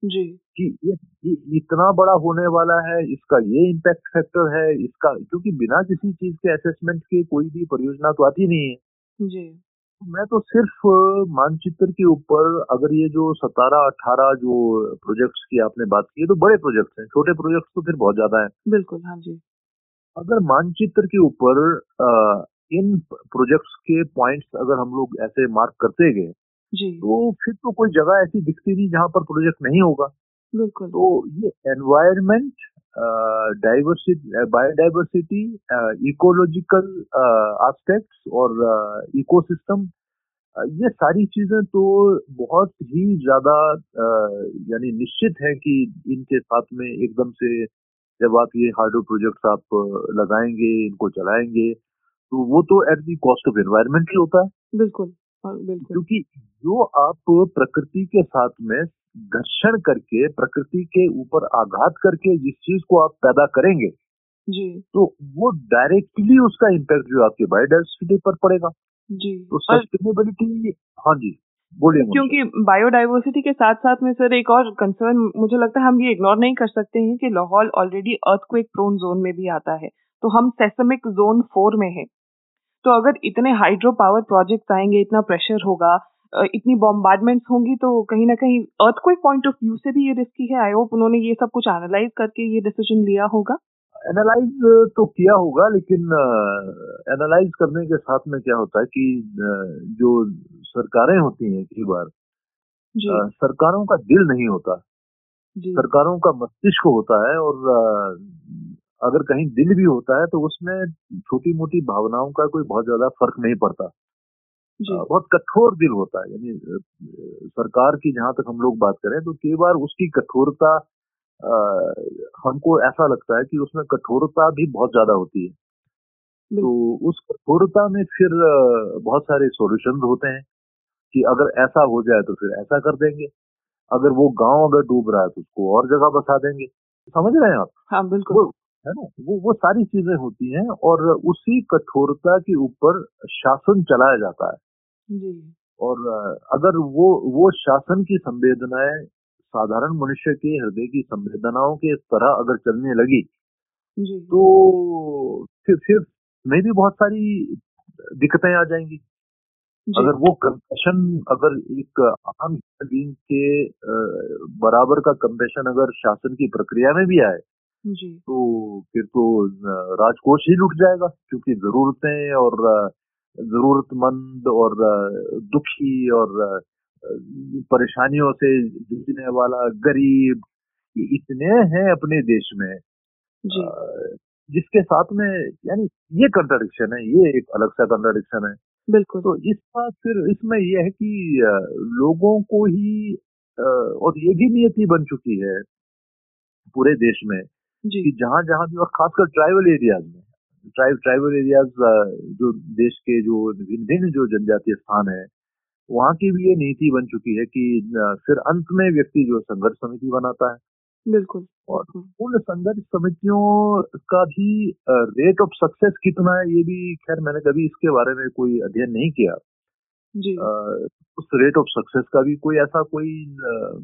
जी। कि ये, ये इतना बड़ा होने वाला है इसका ये इम्पैक्ट फैक्टर है इसका क्योंकि बिना किसी चीज़ के असेसमेंट के कोई भी परियोजना तो आती नहीं है। जी। मैं तो सिर्फ़ मानचित्र के ऊपर अगर ये जो सतारह अठारह जो प्रोजेक्ट्स की आपने बात की है तो बड़े प्रोजेक्ट्स हैं छोटे प्रोजेक्ट्स तो फिर बहुत ज़्यादा है। बिल्कुल हाँ जी। अगर मानचित्र के ऊपर इन प्रोजेक्ट्स के पॉइंट्स अगर हम लोग ऐसे मार्क करते गए तो फिर तो कोई जगह ऐसी दिखती नहीं जहाँ पर प्रोजेक्ट नहीं होगा। बिल्कुल। तो ये environment diversity biodiversity ecological aspects और इकोसिस्टम ये सारी चीज़ें तो बहुत ही ज़्यादा अ, यानी निश्चित है कि इनके साथ में एकदम से जब आप ये हार्डो प्रोजेक्ट्स आप लगाएँगे इनको चलाएँगे तो वो तो at the cost of environment ही होता है। बिल्कुल हाँ, बिल्कुल। क्योंकि जो आप प्रकृति के साथ में घर्षण करके प्रकृति के ऊपर आघात करके जिस चीज़ को आप पैदा करेंगे जी। तो वो डायरेक्टली उसका इम्पैक्ट जो आपके बायोडाइवर्सिटी पर पड़ेगा। जी। तो सस्टेनेबिलिटी हाँ जी। बोलिए क्योंकि बायोडाइवर्सिटी के साथ साथ में सर एक और कंसर्न मुझे लगता है, हम ये इग्नोर नहीं कर सकते हैं कि Lahaul already earth earthquake prone zone में भी आता है। तो हम सेसमिक जोन फोर में है। तो अगर इतने हाइड्रो पावर प्रोजेक्ट आएँगे, इतना प्रेशर होगा इतनी बॉम्बार्डमेंट्स होंगी तो कहीं ना कहीं अर्थक्वेक पॉइंट ऑफ़ व्यू से भी ये रिस्की है। आई होप उन्होंने ये सब कुछ एनालाइज करके ये डिसीज़न लिया होगा। एनालाइज तो किया होगा लेकिन एनालाइज करने के साथ में क्या होता है कि जो सरकारें होती हैं कई बार जी। सरकारों का दिल नहीं होता। जी। सरकारों का मस्तिष्क होता है और अगर कहीं दिल भी होता है तो उसमें छोटी मोटी भावनाओं का कोई बहुत ज़्यादा फ़र्क नहीं पड़ता। जी। बहुत कठोर दिल होता है यानी सरकार की जहाँ तक हम लोग बात करें तो कई बार उसकी कठोरता अ, हमको ऐसा लगता है कि उसमें कठोरता भी बहुत ज़्यादा होती है। तो उस कठोरता में फिर बहुत सारे सोल्यूशन होते हैं कि अगर ऐसा हो जाए तो फिर ऐसा कर देंगे। अगर वो गाँव अगर डूब रहा है तो उसको और जगह बसा देंगे। समझ रहे हैं आप? हाँ बिल्कुल। वो है ना? वो वो सारी चीज़ें होती हैं और उसी कठोरता के ऊपर शासन चलाया जाता है। जी। और अगर वो वो शासन की संवेदनाएँ साधारण मनुष्य के हृदय की संवेदनाओं के तरह अगर चलने लगी जी। तो फिर फिर में भी बहुत सारी दिक्कतें आ जाएँगी। अगर वो कंपेशन अगर एक आम बींग के बराबर का कंपेशन अगर शासन की प्रक्रिया में भी आए जी। तो फिर तो राजकोष ही लुट जाएगा क्योंकि जरूरतें और जरूरतमंद और दुखी और परेशानियों से जूझने वाला गरीब ये इतने हैं अपने देश में। जी। जिसके साथ में यानी ये कंट्राडिक्शन है ये एक अलग सा कंट्राडिक्शन है। बिल्कुल। तो इसका फिर इसमें यह है कि लोगों को ही और ये भी नियति बन चुकी है पूरे देश में जी। कि जहाँ जहाँ भी और खासकर ट्राइबल एरियाज़ में ट्राइब ट्राइबल एरियाज़ जो देश के जो भिन्न भिन्न जो जनजातीय स्थान है वहाँ की भी ये नीति बन चुकी है कि फिर अंत में व्यक्ति जो संघर्ष समिति बनाता है। बिल्कुल। और उन संघर्ष समितियों का भी रेट ऑफ़ सक्सेस कितना है ये भी खैर मैंने कभी इसके बारे में कोई अध्ययन नहीं किया। जी। अ, उस रेट ऑफ़ सक्सेस का भी कोई ऐसा कोई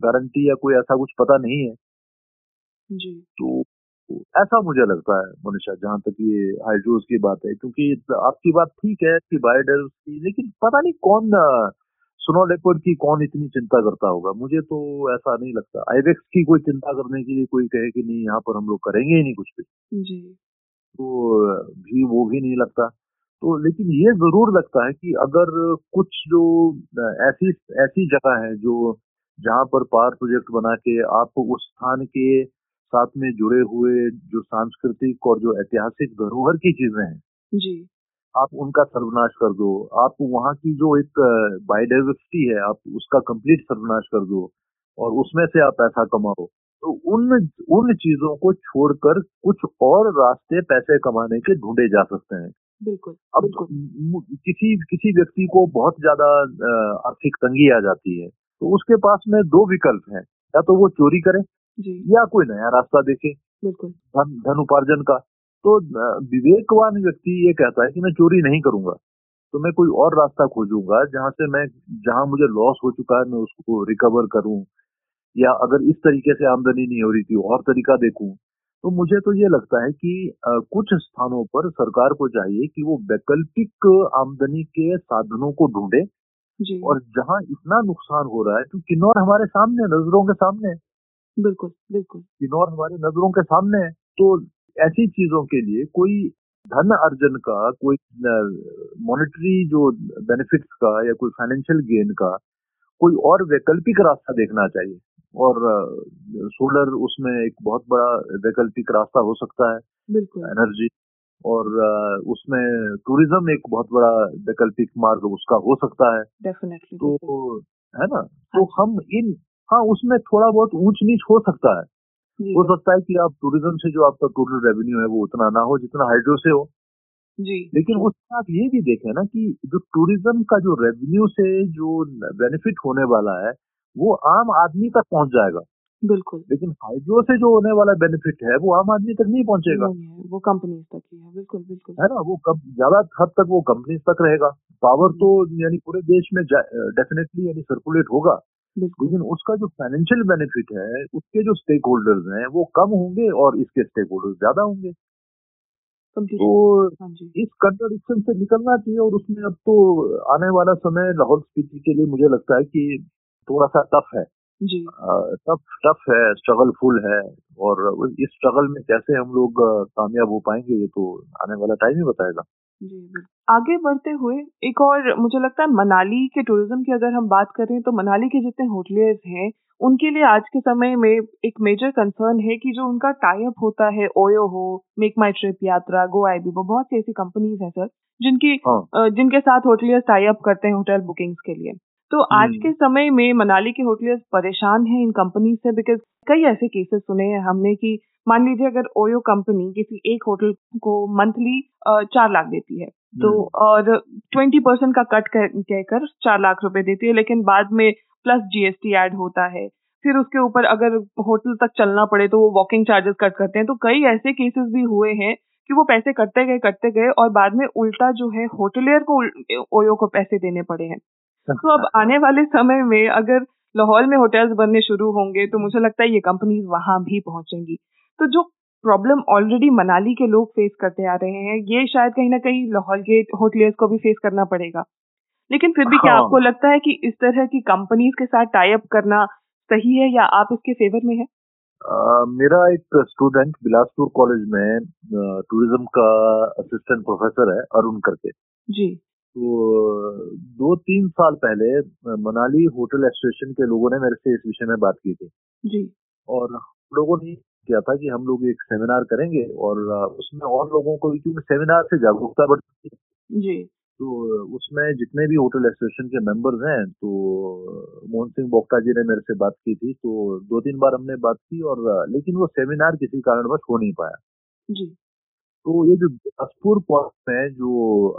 गारंटी या कोई ऐसा कुछ पता नहीं है। जी। तो ऐसा मुझे लगता है मनीषा जहाँ तक ये हाइड्रोज की बात है क्योंकि आपकी बात ठीक है कि बायोडाइवर्सिटी लेकिन पता नहीं कौन स्नो लेपर्ड की कौन इतनी चिंता करता होगा? मुझे तो ऐसा नहीं लगता। आईवेक्स की कोई चिंता करने के लिए कोई कहे कि नहीं यहाँ पर हम लोग करेंगे ही नहीं कुछ भी। जी। तो भी वो भी नहीं लगता। तो लेकिन ये ज़रूर लगता है कि अगर कुछ जो ऐसी ऐसी जगह है जो जहाँ पर पार प्रोजेक्ट बना के आप उस स्थान के साथ में जुड़े हुए जो सांस्कृतिक और जो ऐतिहासिक धरोहर की चीज़ें हैं। जी। आप उनका सर्वनाश कर दो। आप वहाँ की जो एक बायोडाइवर्सिटी है आप उसका कंप्लीट सर्वनाश कर दो और उसमें से आप पैसा कमाओ। तो उन उन चीज़ों को छोड़कर कुछ और रास्ते पैसे कमाने के ढूंढे जा सकते हैं। बिल्कुल अब बिल्कुल। किसी किसी व्यक्ति को बहुत ज़्यादा आर्थिक तंगी आ जाती है तो उसके पास में दो विकल्प हैं। या तो वो चोरी करे जी। या कोई नया रास्ता देखे। बिल्कुल। धन धन उपार्जन का। तो विवेकवान व्यक्ति ये कहता है कि मैं चोरी नहीं करूँगा। तो मैं कोई और रास्ता खोजूँगा जहाँ से मैं जहाँ मुझे लॉस हो चुका है मैं उसको रिकवर करूँ। या अगर इस तरीके से आमदनी नहीं हो रही थी और तरीका देखूँ। तो मुझे तो ये लगता है कि कुछ स्थानों पर सरकार को चाहिए कि वो वैकल्पिक आमदनी के साधनों को ढूंढे। और जहाँ इतना नुकसान हो रहा है तो किन्नौर हमारे सामने नज़रों के सामने। बिल्कुल बिल्कुल। किन्नौर हमारे नज़रों के सामने है तो ऐसी चीज़ों के लिए कोई धन अर्जन का कोई मॉनेटरी जो बेनिफिट्स का या कोई फाइनेंशियल गेन का कोई और वैकल्पिक रास्ता देखना चाहिए। और सोलर उसमें एक बहुत बड़ा वैकल्पिक रास्ता हो सकता है। बिल्कुल। एनर्जी और उसमें टूरिज़्म एक बहुत बड़ा वैकल्पिक मार्ग उसका हो सकता है। डेफिनेटली तो है ना? तो हम इन हाँ उसमें थोड़ा बहुत ऊंच नीच हो सकता है। हो सकता है कि आप टूरिज़्म से जो आपका टोटल रेवेन्यू है वो उतना ना हो जितना हाइड्रो से हो। जी। लेकिन उसमें आप ये भी देखें ना कि जो टूरिज़्म का जो रेवेन्यू से जो बेनिफिट होने वाला है वो आम आदमी तक पहुँच जाएगा। बिल्कुल। लेकिन हाइड्रो से जो होने वाला बेनिफिट है वो आम आदमी तक नहीं पहुंचेगा। वो कंपनी तक ही है। बिल्कुल बिल्कुल। है ना? वो कब ज़्यादा हद तक वो कंपनी तक रहेगा। पावर तो यानी पूरे देश में डेफिनेटली यानी सर्कुलेट होगा। लेकिन उसका जो फाइनेंशियल बेनिफिट है उसके जो स्टेक होल्डर्स हैं वो कम होंगे और इसके स्टेक होल्डर्स ज़्यादा होंगे। तो हाँ इस कंट्रोडिक्शन से निकलना चाहिए और उसमें अब तो आने वाला समय लाहौल स्पीति के लिए मुझे लगता है कि थोड़ा सा टफ है। जी। टफ टफ है स्ट्रगलफुल है और इस स्ट्रगल में कैसे हम लोग कामयाब हो पाएँगे ये तो आने वाला टाइम ही बताएगा। जी आगे बढ़ते हुए एक और मुझे लगता है मनाली के टूरिज़्म की अगर हम बात करें तो मनाली के जितने होटलियर्स हैं उनके लिए आज के समय में एक मेजर कंसर्न है कि जो उनका टाई अप होता है ओयो हो मेक माई ट्रिप यात्रा गो आई बी बहुत सी ऐसी कंपनीज़ हैं सर जिनकी हाँ. जिनके साथ होटलियर्स टाई अप करते हैं होटल बुकिंग्स के लिए तो आज हम्म। के समय में मनाली के होटलियर्स परेशान हैं इन कंपनी से बिकॉज़ कई ऐसे केसेस सुने हैं हमने कि मान लीजिए अगर ओयो कंपनी किसी एक होटल को मंथली चार लाख देती है तो हम्म। और ट्वेंटी परसेंट का कट कहकर चार लाख रुपए देती है लेकिन बाद में प्लस जीएसटी ऐड होता है फिर उसके ऊपर अगर होटल तक चलना पड़े तो वो वॉकिंग चार्जेस कट करते हैं तो कई ऐसे केसेस भी हुए हैं कि वो पैसे कटते गए कटते गए और बाद में उल्टा जो है होटलियर को ओयो को पैसे देने पड़े हैं तो अब आने वाले समय में अगर लाहौल में होटल्स बनने शुरू होंगे तो मुझे लगता है ये कंपनीज़ वहाँ भी पहुंचेंगी तो जो प्रॉब्लम ऑलरेडी मनाली के लोग फेस करते आ रहे हैं ये शायद कहीं ना कहीं लाहौल के होटलियर्स को भी फेस करना पड़ेगा। लेकिन फिर भी हाँ। क्या आपको लगता है कि इस तरह की कंपनीज़ के साथ टाई अप करना सही है या आप इसके फेवर में है? uh, मेरा एक स्टूडेंट बिलासपुर कॉलेज में टूरिज़्म का असिस्टेंट प्रोफेसर है अरुण करके। जी। तो दो तीन साल पहले मनाली होटल एसोसिएशन के लोगों ने मेरे से इस विषय में बात की थी। जी। और लोगों ने किया था कि हम लोग एक सेमिनार करेंगे और उसमें और लोगों को भी क्योंकि सेमिनार से जागरूकता बढ़ती है। जी। तो उसमें जितने भी होटल एसोसिएशन के मेंबर्स हैं तो मोहन सिंह बोक्ता जी ने मेरे से बात की थी तो दो तीन बार हमने बात की और लेकिन वो सेमिनार किसी कारणवश हो नहीं पाया। जी। तो ये जो बिलासपुर पॉइंट में जो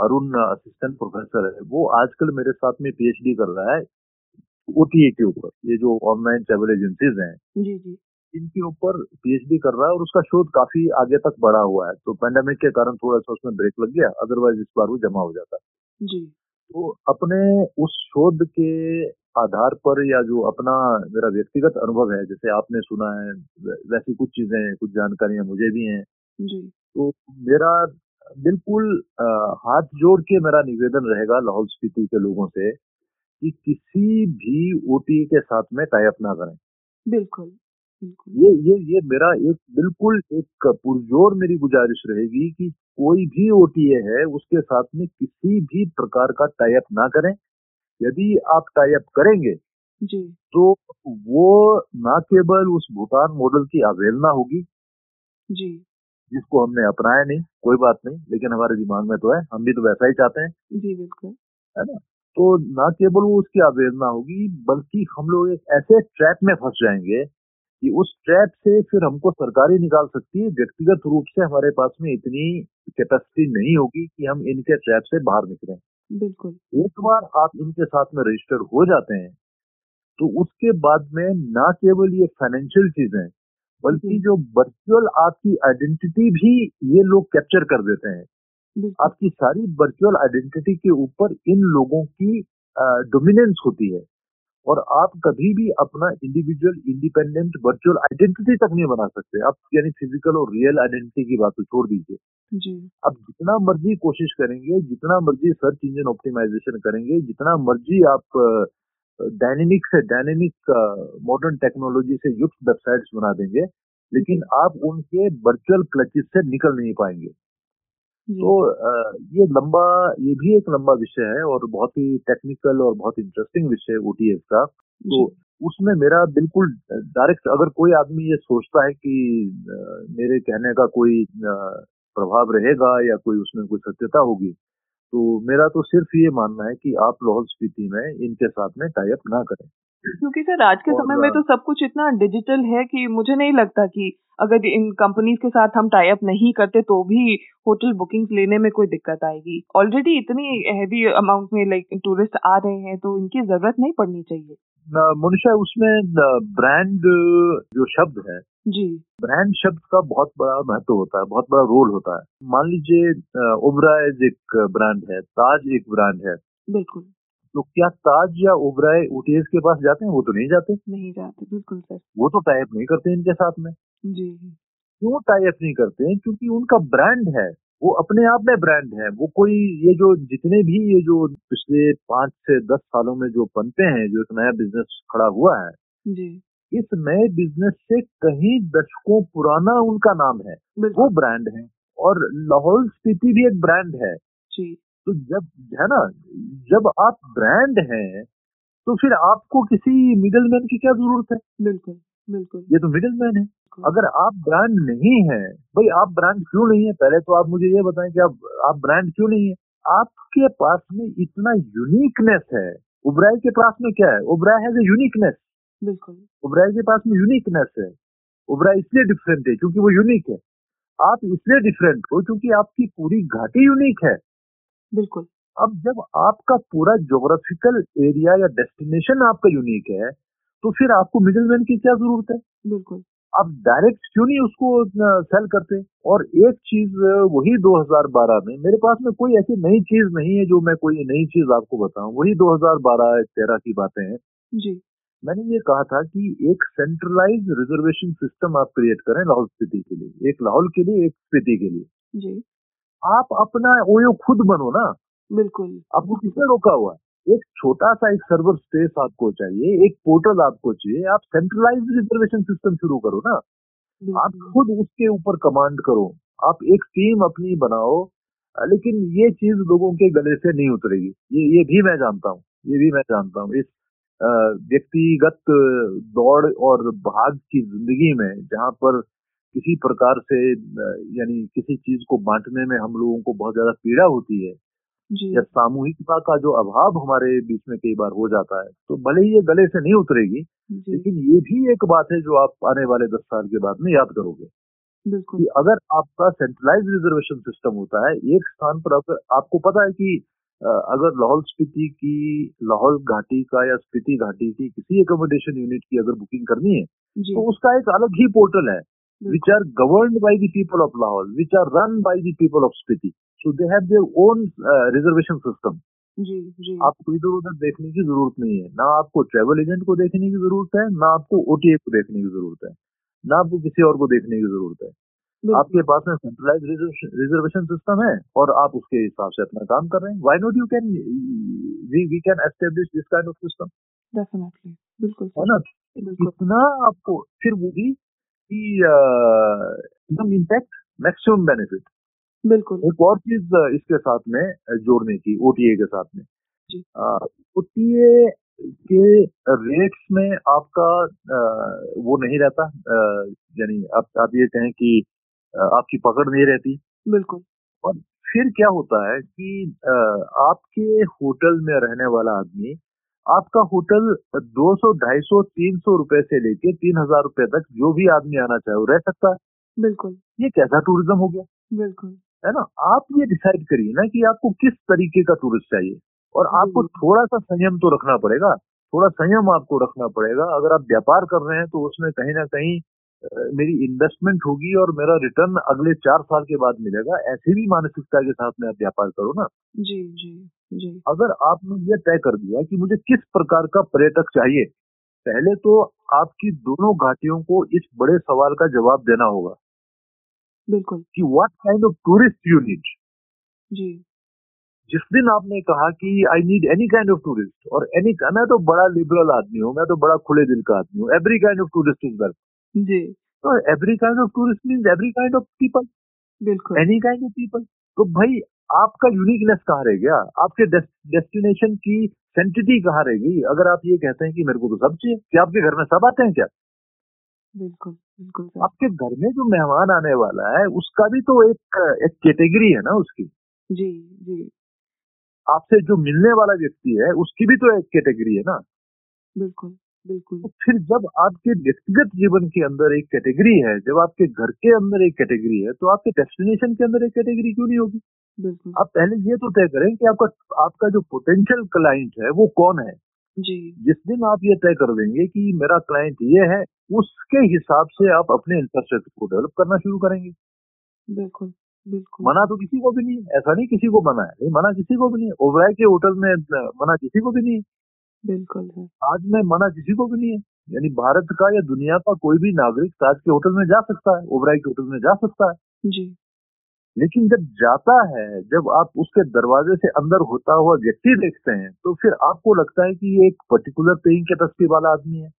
अरुण असिस्टेंट प्रोफेसर है वो आजकल मेरे साथ में पीएचडी कर रहा है ओटीए के ऊपर ये जो ऑनलाइन ट्रेवल एजेंसीज हैं। जी जी। इनके ऊपर पीएचडी कर रहा है और उसका शोध काफ़ी आगे तक बढ़ा हुआ है। तो पेंडेमिक के कारण थोड़ा सा उसमें ब्रेक लग गया अदरवाइज़ इस बार वो जमा हो जाता। जी। तो अपने उस शोध के आधार पर या जो अपना मेरा व्यक्तिगत अनुभव है जैसे आपने सुना है वैसी कुछ चीज़ें कुछ जानकारियाँ मुझे भी हैं। जी। तो मेरा बिल्कुल हाथ जोड़ के मेरा निवेदन रहेगा लाहौल स्पीति के लोगों से कि किसी भी ओटीए के साथ में टाइप ना करें। बिल्कुल। ये ये ये मेरा एक बिल्कुल एक पुरजोर मेरी गुजारिश रहेगी कि कोई भी ओटीए है उसके साथ में किसी भी प्रकार का टाइप ना करें। यदि आप टाइप करेंगे जी। तो वो ना केवल उस भूटान मॉडल की अवहेलना होगी। जी। जिसको हमने अपनाया नहीं कोई बात नहीं लेकिन हमारे दिमाग में तो है हम भी तो वैसा ही चाहते हैं। जी बिल्कुल। है ना? तो ना केवल वो उसकी अवहेलना होगी बल्कि हम लोग एक ऐसे ट्रैप में फंस जाएँगे कि उस ट्रैप से फिर हमको सरकार निकाल सकती है। व्यक्तिगत रूप से हमारे पास में इतनी कैपेसिटी नहीं होगी कि हम इनके ट्रैप से बाहर निकलें। बिल्कुल। एक बार आप इनके साथ में रजिस्टर हो जाते हैं तो उसके बाद में ना केवल ये फाइनेंशियल चीज़ें बल्कि जो। वर्चुअल आपकी आइडेंटिटी भी ये लोग कैप्चर कर देते हैं। आपकी सारी वर्चुअल आइडेंटिटी के ऊपर इन लोगों की डोमिनेंस होती है। और आप कभी भी अपना इंडिविजुअल इंडिपेंडेंट वर्चुअल आइडेंटिटी तक नहीं बना सकते। आप यानी फ़िज़िकल और रियल आइडेंटिटी की बात तो छोड़ दीजिए। जी। अब जितना मर्ज़ी कोशिश करेंगे जितना मर्ज़ी सर्च इंजन ऑप्टिमाइजेशन करेंगे जितना मर्ज़ी आप डायनेमिक से डायनेमिक मॉडर्न टेक्नोलॉजी से युक्त वेबसाइट्स बना देंगे लेकिन आप उनके वर्चुअल क्लचेस से निकल नहीं पाएँगे। तो ये लंबा ये भी एक लंबा विषय है और बहुत ही टेक्निकल और बहुत इंटरेस्टिंग विषय है ओटीएस का। तो उसमें मेरा बिल्कुल डायरेक्ट अगर कोई आदमी ये सोचता है कि मेरे कहने का कोई प्रभाव रहेगा या कोई उसमें कोई सत्यता होगी तो मेरा तो सिर्फ़ ये मानना है कि आप लाहौल स्पीति में इनके साथ में टाइप ना करें। क्योंकि सर आज के समय में तो सब कुछ इतना डिजिटल है कि मुझे नहीं लगता कि अगर इन कंपनीज़ के साथ हम टाई अप नहीं करते तो भी होटल बुकिंग लेने में कोई दिक्कत आएगी। ऑलरेडी इतनी हैवी अमाउंट में लाइक टूरिस्ट आ रहे हैं तो इनकी ज़रूरत नहीं पड़नी चाहिए। मनुष्य उसमें ब्रांड जो शब्द है जी। ब्रांड शब्द का बहुत बड़ा महत्व होता है बहुत बड़ा रोल होता है। मान लीजिए ओबराइज एक ब्रांड है ताज एक ब्रांड है। बिल्कुल। तो क्या ताज या ओबराय ओटीएस के पास जाते हैं? वो तो नहीं जाते। नहीं जाते बिल्कुल सर। वो तो टाइप नहीं करते इनके साथ में। जी। क्यों टाइप नहीं करते हैं? क्योंकि उनका ब्रांड है। वो अपने आप में ब्रांड है। वो कोई ये जो जितने भी ये जो पिछले पाँच से दस सालों में जो बनते हैं जो एक नया बिज़नेस खड़ा हुआ है जी। इस नए बिज़नेस से कहीं दशकों पुराना उनका नाम है। वो ब्रांड है। और लाहौल स्पीति भी एक ब्रांड है। जी। तो जब है ना जब आप ब्रांड हैं तो फिर आपको किसी मिडलमैन की क्या ज़रूरत है? बिल्कुल बिल्कुल। ये तो मिडलमैन है। अगर आप ब्रांड नहीं है भाई आप ब्रांड क्यों नहीं है? पहले तो आप मुझे ये बताएँ कि आप आप ब्रांड क्यों नहीं है? आपके पास में इतना यूनिकनेस है। उबराय के पास में क्या है? उबराय हैज़ यूनिकनेस बिल्कुल। उबराय के पास में यूनिकनेस है। उबराय इसलिए डिफरेंट है क्योंकि वो यूनिक है। आप इसलिए डिफरेंट हो क्योंकि आपकी पूरी घाटी यूनिक है। बिल्कुल। अब जब आपका पूरा जोग्राफिकल एरिया या डेस्टिनेशन आपका यूनिक है तो फिर आपको मिडिलमैन की क्या ज़रूरत है? बिल्कुल। आप डायरेक्ट क्यों नहीं उसको सेल करते? और एक चीज़ वही 2012 में मेरे पास में कोई ऐसी नई चीज़ नहीं है जो मैं कोई नई चीज़ आपको बताऊँ। वही 2012 13 की बातें हैं। जी। मैंने ये कहा था कि एक सेंट्रलाइज रिजर्वेशन सिस्टम आप क्रिएट करें लाहौल स्पीति के लिए एक लाहौल के लिए एक स्पीति के लिए। जी। आप अपना ओयो खुद बनो ना। बिल्कुल। आपको किसने रोका हुआ? है एक छोटा सा एक सर्वर स्पेस आपको चाहिए एक पोर्टल आपको चाहिए आप सेंट्रलाइज रिजर्वेशन सिस्टम शुरू करो ना। आप खुद उसके ऊपर कमांड करो आप एक टीम अपनी बनाओ लेकिन ये चीज़ लोगों के गले से नहीं उतरेगी। ये ये भी मैं जानता हूँ ये भी मैं जानता हूँ। इस व्यक्तिगत दौड़ और भाग की ज़िंदगी में जहाँ पर किसी प्रकार से यानी किसी चीज़ को बांटने में हम लोगों को बहुत ज़्यादा पीड़ा होती है जी। या सामूहिकता का जो अभाव हमारे बीच में कई बार हो जाता है तो भले ही ये गले से नहीं उतरेगी लेकिन ये भी एक बात है जो आप आने वाले दस साल के बाद में याद करोगे। कि अगर आपका सेंट्रलाइज रिजर्वेशन सिस्टम होता है एक स्थान पर अगर आपको पता है कि अगर लाहौल स्पीति की लाहौल घाटी का या स्पीति घाटी की किसी एकोमोडेशन यूनिट की अगर बुकिंग करनी है तो उसका एक अलग ही पोर्टल है। Which are governed by the people of Lahaul which are run by the people of Spiti so they have their own reservation system जी जी। आपको इधर उधर देखने की ज़रूरत नहीं है। ना आपको ट्रेवल एजेंट को देखने की ज़रूरत है ना आपको ओटीए को देखने की ज़रूरत है ना आपको किसी और को देखने की ज़रूरत है। आपके पास में सेंट्रलाइज रिजर्वेशन सिस्टम है और आप उसके हिसाब से अपना काम कर रहे हैं। Why not you can we we can establish this kind of system definitely बिल्कुल है ना? कितना आपको फिर वो भी मिनिमम इम्पैक्ट मैक्सिमम बेनिफिट बिल्कुल। एक और चीज़ इसके साथ में जोड़ने की ओटीए के साथ में। ओटीए के रेट्स में आपका वो नहीं रहता। यानी आप आप ये कहें कि आपकी पकड़ नहीं रहती। बिल्कुल। और फिर क्या होता है कि आपके होटल में रहने वाला आदमी आपका होटल 200, 250, 300 रुपए से लेके तीन हज़ार रुपए तक जो भी आदमी आना चाहे वो रह सकता है। बिल्कुल। ये कैसा टूरिज़्म हो गया? बिल्कुल। है ना? आप ये डिसाइड करिए ना कि आपको किस तरीके का टूरिस्ट चाहिए। और आपको थोड़ा सा संयम तो रखना पड़ेगा। थोड़ा संयम आपको रखना पड़ेगा। अगर आप व्यापार कर रहे हैं तो उसमें कहीं ना कहीं मेरी इन्वेस्टमेंट होगी और मेरा रिटर्न अगले चार साल के बाद मिलेगा। ऐसी भी मानसिकता के साथ में आप व्यापार करो ना। जी जी जी। अगर आपने ये तय कर दिया कि मुझे किस प्रकार का पर्यटक चाहिए पहले तो आपकी दोनों घाटियों को इस बड़े सवाल का जवाब देना होगा। बिल्कुल। कि what kind of tourist you need जी। जिस दिन आपने कहा कि I need any kind of tourist और एनी मैं तो बड़ा लिबरल आदमी हूँ मैं तो बड़ा खुले दिल का आदमी हूँ every kind of tourist is welcome जी। तो every kind of tourist mean every kind of people बिल्कुल। एनी काइंड ऑफ़ पीपल तो भाई आपका यूनिकनेस कहाँ रह गया? आपके डेस्टिनेशन की सेंटिटी कहाँ रहेगी अगर आप ये कहते हैं कि मेरे को तो सब चाहिए क्या आपके घर में सब आते हैं क्या? बिल्कुल बिल्कुल आपके घर में जो मेहमान आने वाला है उसका भी तो एक एक कैटेगरी है ना उसकी? जी जी। आपसे जो मिलने वाला व्यक्ति है उसकी भी तो एक कैटेगरी है ना? बिल्कुल। बिल्कुल। तो फिर जब आपके व्यक्तिगत जीवन के अंदर एक कैटेगरी है जब आपके घर के अंदर एक कैटेगरी है तो आपके डेस्टिनेशन के अंदर एक कैटेगरी क्यों नहीं होगी? बिल्कुल। आप पहले ये तो तय करें कि आपका आपका जो पोटेंशियल क्लाइंट है वो कौन है? जी। जिस दिन आप ये तय कर देंगे कि मेरा क्लाइंट ये है उसके हिसाब से आप अपने इंफ्रास्ट्रक्चर को डेवलप करना शुरू करेंगे। बिल्कुल बिल्कुल। मना तो किसी को भी नहीं ऐसा नहीं किसी को मना है। नहीं मना किसी को भी नहीं ओबराय के होटल में मना किसी को भी नहीं बिल्कुल आज में मना किसी को भी नहीं है। यानी भारत का या दुनिया का कोई भी नागरिक ताज के होटल में जा सकता है ओबराय के होटल में जा सकता है। जी। लेकिन जब जाता है जब आप उसके दरवाजे से अंदर होता हुआ व्यक्ति देखते हैं तो फिर आपको लगता है कि ये एक पर्टिकुलर पेइंग कैपेसिटी वाला आदमी है।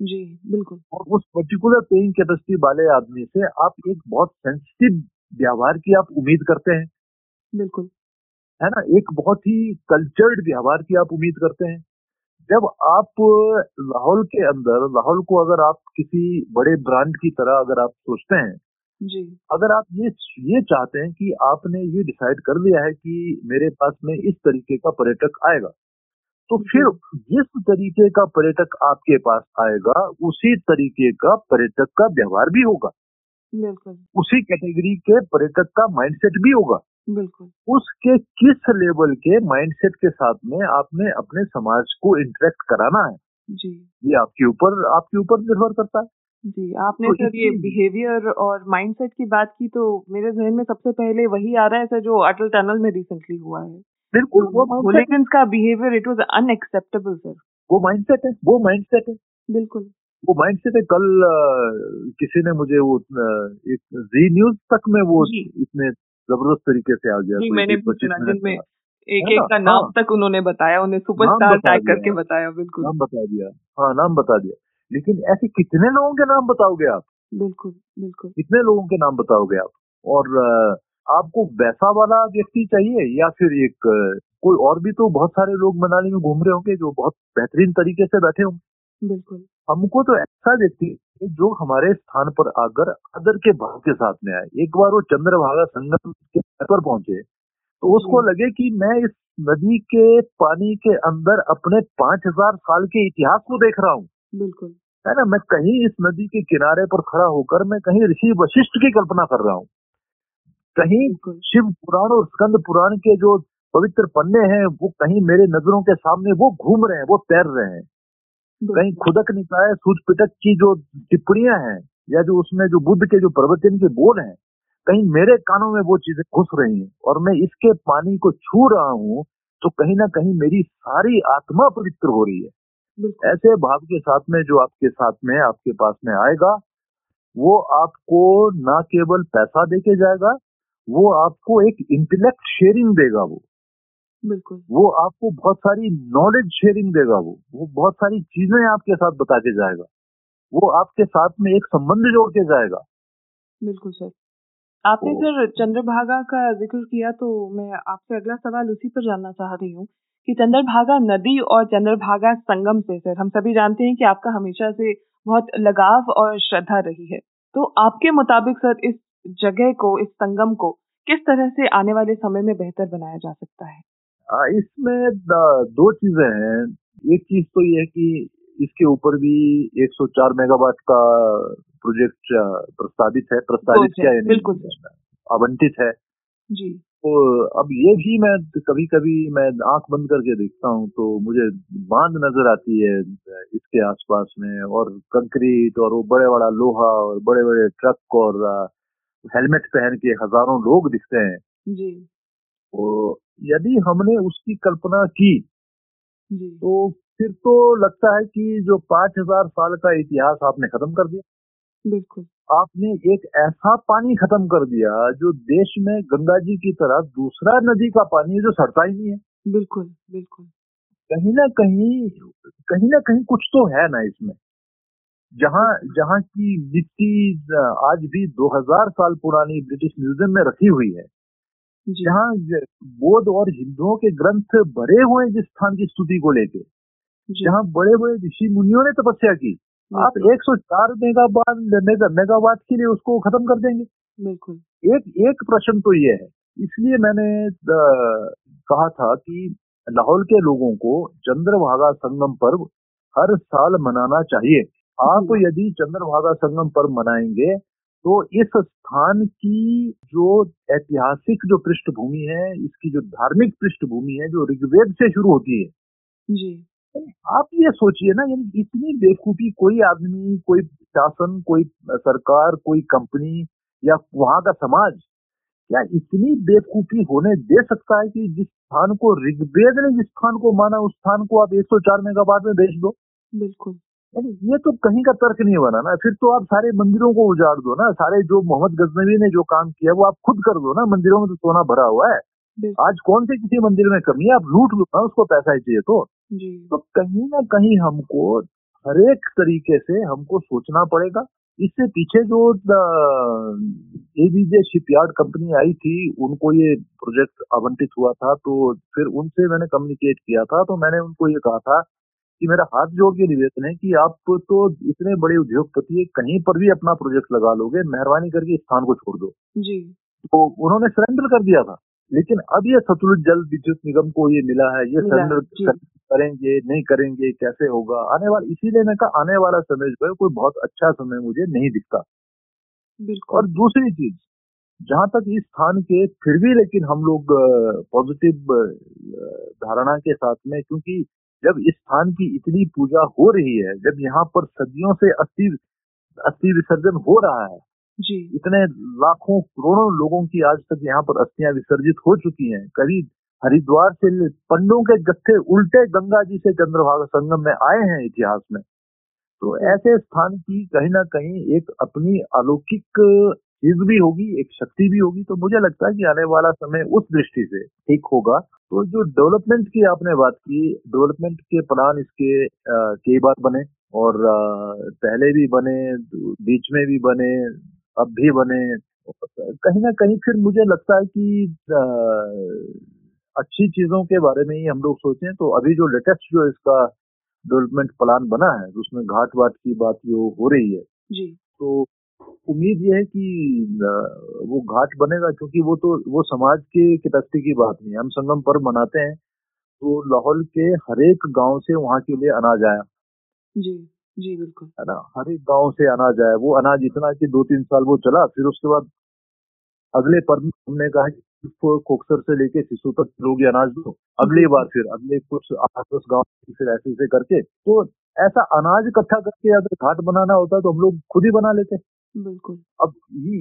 जी बिल्कुल। और उस पर्टिकुलर पेइंग कैपेसिटी वाले आदमी से आप एक बहुत सेंसिटिव व्यवहार की आप उम्मीद करते हैं। बिल्कुल। है ना एक बहुत ही कल्चर्ड व्यवहार की आप उम्मीद करते हैं। जब आप लाहौल के अंदर लाहौल को अगर आप किसी बड़े ब्रांड की तरह अगर आप सोचते हैं जी। अगर आप ये ये चाहते हैं कि आपने ये डिसाइड कर लिया है कि मेरे पास में इस तरीके का पर्यटक आएगा तो फिर जिस तरीके का पर्यटक आपके पास आएगा उसी तरीके का पर्यटक का व्यवहार भी होगा। बिल्कुल। उसी कैटेगरी के पर्यटक का माइंडसेट भी होगा। बिल्कुल। उसके किस लेवल के माइंडसेट के साथ में आपने अपने समाज को इंटरेक्ट कराना है? जी। ये आपके ऊपर आपके ऊपर निर्भर करता है। जी आपने तो सर ये बिहेवियर और माइंडसेट की बात की तो मेरे जहन में सबसे पहले वही आ रहा है सर जो अटल टनल में रिसेंटली हुआ है। बिल्कुल वो mindset- होलीगंस का behaviour it was unacceptable sir वो माइंडसेट है वो माइंडसेट है। बिल्कुल। वो माइंडसेट है कल किसी ने मुझे वो एक जी न्यूज़ तक में वो इतने ज़बरदस्त तरीके से आ गया मैंने जिनमें एक एक का नाम हाँ। तक उन्होंने बताया उन्हें सुपरस्टार टैग करके बताया बिल्कुल। नाम बता दिया। हाँ नाम बता दिया। लेकिन ऐसे कितने लोगों के नाम बताओगे आप? बिल्कुल बिल्कुल। कितने लोगों के नाम बताओगे आप? और आपको वैसा वाला व्यक्ति चाहिए या फिर एक कोई और भी तो बहुत सारे लोग मनाली में घूम रहे होंगे जो बहुत बेहतरीन तरीके से बैठे होंगे? बिल्कुल। हमको तो ऐसा व्यक्ति जो हमारे स्थान पर आकर आदर के भाव के साथ में आए। एक बार वो चंद्रभागा संगम के पर पहुँचे तो उसको लगे कि मैं इस नदी के पानी के अंदर अपने पाँच हज़ार साल के इतिहास को देख रहा हूँ। बिल्कुल। है ना? मैं कहीं इस नदी के किनारे पर खड़ा होकर मैं कहीं ऋषि वशिष्ठ की कल्पना कर रहा हूँ। कहीं शिव पुराण और स्कंद पुराण के जो पवित्र पन्ने हैं वो कहीं मेरे नज़रों के सामने वो घूम रहे हैं वो तैर रहे हैं। कहीं खुदक निकाय सूच पिटक की जो टिप्पणियाँ हैं या जो उसमें जो बुद्ध के जो प्रवचन के बोल हैं कहीं मेरे कानों में वो चीज़ें घुस रही हैं और मैं इसके पानी को छू रहा हूँ तो कहीं ना कहीं मेरी सारी आत्मा पवित्र हो रही है। ऐसे भाव के साथ में जो आपके साथ में आपके पास में आएगा वो आपको ना केवल पैसा देके जाएगा वो आपको एक इंटेलेक्ट शेयरिंग देगा वो। बिल्कुल। वो आपको बहुत सारी नॉलेज शेयरिंग देगा वो। वो बहुत सारी चीज़ें आपके साथ बता के जाएगा। वो आपके साथ में एक संबंध जोड़ के जाएगा। बिल्कुल सर। आपने तो- सर चंद्रभागा का ज़िक्र किया तो मैं आपसे अगला सवाल उसी पर जानना चाह रही हूँ कि चंद्रभागा नदी और चंद्रभागा संगम से सर हम सभी जानते हैं कि आपका हमेशा से बहुत लगाव और श्रद्धा रही है। तो आपके मुताबिक सर इस जगह को इस संगम को किस तरह से आने वाले समय में बेहतर बनाया जा सकता है? इसमें दो चीज़ें हैं। एक चीज़ तो ये है कि इसके ऊपर भी 104 मेगावाट का प्रोजेक्ट प्रस्तावित है। प्रस्तावित क्या है बिल्कुल आवंटित है। जी। तो अब ये भी मैं कभी कभी मैं आँख बंद करके देखता हूँ तो मुझे बाँध नज़र आती है इसके आसपास में और कंक्रीट और वो बड़े बड़ा लोहा और बड़े बड़े ट्रक और हेलमेट पहन के हज़ारों लोग दिखते हैं। जी। तो यदि हमने उसकी कल्पना की तो फिर तो लगता है कि जो पाँच हज़ार साल का इतिहास आपने खत्म कर दिया। बिल्कुल। आपने एक ऐसा पानी खत्म कर दिया जो देश में गंगा जी की तरह दूसरा नदी का पानी है जो सड़ता ही नहीं है। बिल्कुल बिल्कुल। कहीं ना कहीं कहीं ना कहीं कुछ तो है ना इसमें। जहाँ जहाँ की मिट्टी आज भी 2000 साल पुरानी ब्रिटिश म्यूज़ियम में रखी हुई है। जहाँ बौद्ध और हिंदुओं के ग्रंथ भरे हुए जिस स्थान की स्तुति को लेके। जहाँ बड़े बड़े ऋषि मुनियों ने तपस्या की। आप बिल्कुल, 104 मेगावाट मेगा, मेगावाट के लिए उसको खत्म कर देंगे। बिल्कुल। एक एक प्रश्न तो ये है। इसलिए मैंने कहा था कि लाहौल के लोगों को चंद्रभागा संगम पर्व हर साल मनाना चाहिए। आप जी। यदि चंद्रभागा संगम पर्व मनाएँगे तो इस स्थान की जो ऐतिहासिक जो पृष्ठभूमि है इसकी जो धार्मिक पृष्ठभूमि है जो ऋग्वेद से शुरू होती है। जी। आप ये सोचिए ना यानी इतनी बेवकूफ़ी कोई आदमी कोई शासन कोई सरकार कोई कंपनी या वहाँ का समाज क्या इतनी बेवकूफ़ी होने दे सकता है कि जिस स्थान को ऋग्वेद ने जिस स्थान को माना उस स्थान को आप 104 मेगावाट में बेच दो? बिल्कुल। ये तो कहीं का तर्क नहीं बना ना। फिर तो आप सारे मंदिरों को उजाड़ दो ना। सारे जो मोहम्मद गजनवी ने जो काम किया वो आप खुद कर दो ना। मंदिरों में तो सोना भरा हुआ है। आज कौन से किसी मंदिर में कमी है? आप लूट लो ना उसको पैसा ही चाहिए तो। तो कहीं ना कहीं हमको हरेक तरीके से हमको सोचना पड़ेगा। इससे पीछे जो एबीजे शिपयार्ड कंपनी आई थी उनको ये प्रोजेक्ट आवंटित हुआ था तो फिर उनसे मैंने कम्युनिकेट किया था तो मैंने उनको ये कहा था कि मेरा हाथ जोड़ के निवेदन है कि आप तो इतने बड़े उद्योगपति है कहीं पर भी अपना प्रोजेक्ट लगा लोगे मेहरबानी करके स्थान को छोड़ दो। जी। तो उन्होंने सरेंडर कर दिया था। लेकिन अब ये सतलुज जल विद्युत निगम को ये मिला है ये सरेंडर करेंगे नहीं करेंगे कैसे होगा? आने वाला इसीलिए मैं कहा आने वाला समय जो है कोई बहुत अच्छा समय मुझे नहीं दिखता। और दूसरी चीज़ जहाँ तक इस स्थान के फिर भी लेकिन हम लोग पॉजिटिव धारणा के साथ में क्योंकि जब इस स्थान की इतनी पूजा हो रही है जब यहाँ पर सदियों से अस्थि अस्थि विसर्जन हो रहा है जी। इतने लाखों करोड़ों लोगों की आज तक यहाँ पर अस्थियाँ विसर्जित हो चुकी हैं। कभी हरिद्वार से पंडों के जत्थे उल्टे गंगा जी से चंद्रभागा संगम में आए हैं इतिहास में। तो ऐसे स्थान की कहीं ना कहीं एक अपनी अलौकिक चीज़ भी होगी एक शक्ति भी होगी तो मुझे लगता है कि आने वाला समय उस दृष्टि से ठीक होगा। तो जो डेवलपमेंट की आपने बात की डेवलपमेंट के प्लान इसके कई बार बने और पहले भी बने बीच में भी बने अब भी बने। कहीं ना कहीं फिर मुझे लगता है कि अ, अच्छी चीज़ों के बारे में ही हम लोग सोचें तो अभी जो लेटेस्ट जो इसका डेवलपमेंट प्लान बना है उसमें घाट वाट की बात जो हो रही है जी। तो उम्मीद ये है कि वो घाट बनेगा क्योंकि वो तो वो समाज के कैपेसिटी की बात नहीं है। हम संगम पर्व मनाते हैं तो लाहौल के हरेक गाँव से वहाँ के लिए अनाज आया। जी जी बिल्कुल। है ना? हर एक गाँव से अनाज आया। वो अनाज इतना कि दो तीन साल वो चला फिर उसके बाद अगले पर्व में हमने कहा कि इसको कोकसर से लेके शिशु तक लोग अनाज दो। अगली बार फिर अगले कुछ आठ दस गाँव फिर ऐसे ऐसे करके तो ऐसा अनाज इकट्ठा करके अगर घाट बनाना होता तो हम लोग खुद ही बना लेते। बिल्कुल। अब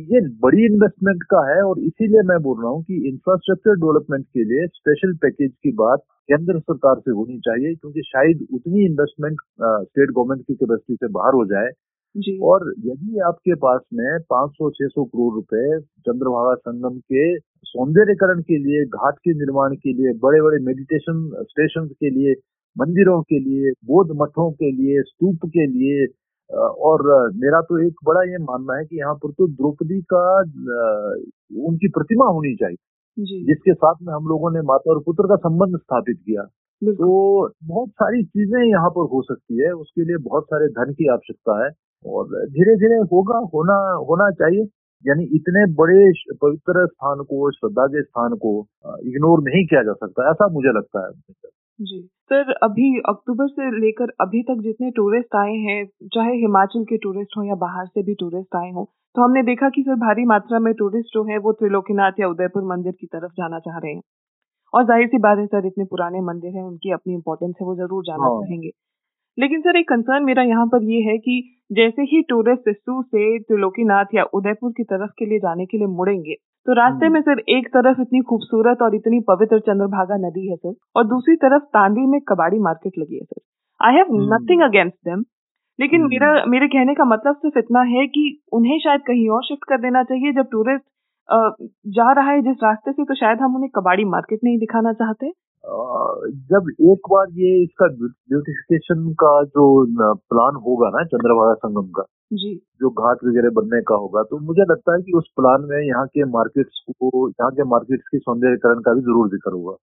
ये बड़ी इन्वेस्टमेंट का है और इसीलिए मैं बोल रहा हूँ कि इंफ्रास्ट्रक्चर डेवलपमेंट के लिए स्पेशल पैकेज की बात केंद्र सरकार से होनी चाहिए क्योंकि शायद उतनी इन्वेस्टमेंट स्टेट गवर्नमेंट की कैपेसिटी से बाहर हो जाए। जी। और यदि आपके पास में 500-600 करोड़ रुपए चंद्रभागा संगम के सौंदर्यकरण के लिए घाट के निर्माण के लिए बड़े बड़े मेडिटेशन स्टेशन के लिए मंदिरों के लिए बौद्ध मठों के लिए स्तूप के लिए और मेरा तो एक बड़ा ये मानना है कि यहाँ पर तो द्रौपदी का उनकी प्रतिमा होनी चाहिए। जी। जिसके साथ में हम लोगों ने माता और पुत्र का संबंध स्थापित किया। तो बहुत सारी चीज़ें यहाँ पर हो सकती है उसके लिए बहुत सारे धन की आवश्यकता है और धीरे धीरे होगा होना होना चाहिए। यानी इतने बड़े पवित्र स्थान को श्रद्धा के स्थान को इग्नोर नहीं किया जा सकता ऐसा मुझे लगता है। जी। सर अभी अक्टूबर से लेकर अभी तक जितने टूरिस्ट आए हैं चाहे हिमाचल के टूरिस्ट हो या बाहर से भी टूरिस्ट आए हों तो हमने देखा कि सर भारी मात्रा में टूरिस्ट जो है वो त्रिलोकीनाथ या उदयपुर मंदिर की तरफ़ जाना चाह रहे हैं। और ज़ाहिर सी बात है सर इतने पुराने मंदिर हैं उनकी अपनी इम्पोर्टेंस है वो ज़रूर जाना हाँ। चाहेंगे। लेकिन सर एक कंसर्न मेरा यहाँ पर ये है कि जैसे ही टूरिस्ट सिस्सू से त्रिलोकीनाथ या उदयपुर की तरफ़ के लिए जाने के लिए मुड़ेंगे तो रास्ते हम्म। में सर एक तरफ़ इतनी खूबसूरत और इतनी पवित्र चंद्रभागा नदी है सर और दूसरी तरफ़ तांदी में कबाड़ी मार्केट लगी है sir I have. Nothing against them लेकिन हम्म। मेरा मेरे कहने का मतलब सिर्फ़ इतना है कि उन्हें शायद कहीं और शिफ्ट कर देना चाहिए जब टूरिस्ट जा रहा है जिस रास्ते से तो शायद हम उन्हें कबाड़ी मार्केट नहीं दिखाना चाहते जब एक बार ये इसका ब्यूटिफिकेशन का जो प्लान होगा ना चंद्रभागा संगम का जी। जो घाट वगैरह बनने का होगा तो मुझे लगता है कि उस प्लान में यहाँ के मार्केट्स को यहाँ के मार्केट्स के सौंदर्यकरण का भी ज़रूर ज़िक्र होगा।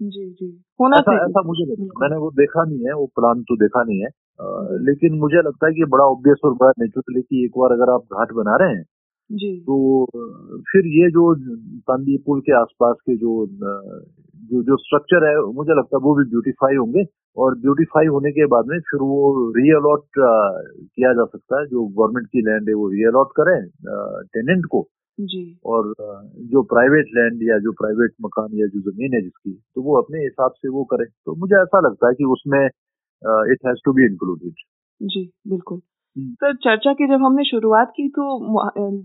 जी जी। होना ऐसा चाहिए। ऐसा मुझे लगता मैंने वो देखा नहीं है वो प्लान तो देखा नहीं है। अ, लेकिन मुझे लगता है कि बड़ा ऑब्वियस और बड़ा नेचुरल है कि एक बार अगर आप घाट बना रहे हैं जी। तो फिर ये जो चांदी पुल के आसपास के जो जो जो स्ट्रक्चर है मुझे लगता है वो भी ब्यूटीफाई होंगे। और ब्यूटीफाई होने के बाद में फिर वो रीअलॉट किया जा सकता है। जो गवर्नमेंट की लैंड है वो रीअलॉट करें टेनेंट को। जी। और जो प्राइवेट लैंड या जो प्राइवेट मकान या जो ज़मीन है जिसकी तो वो अपने हिसाब से वो करें। तो मुझे ऐसा लगता है कि उसमें it has to be included जी बिल्कुल। सर चर्चा की जब हमने शुरुआत की तो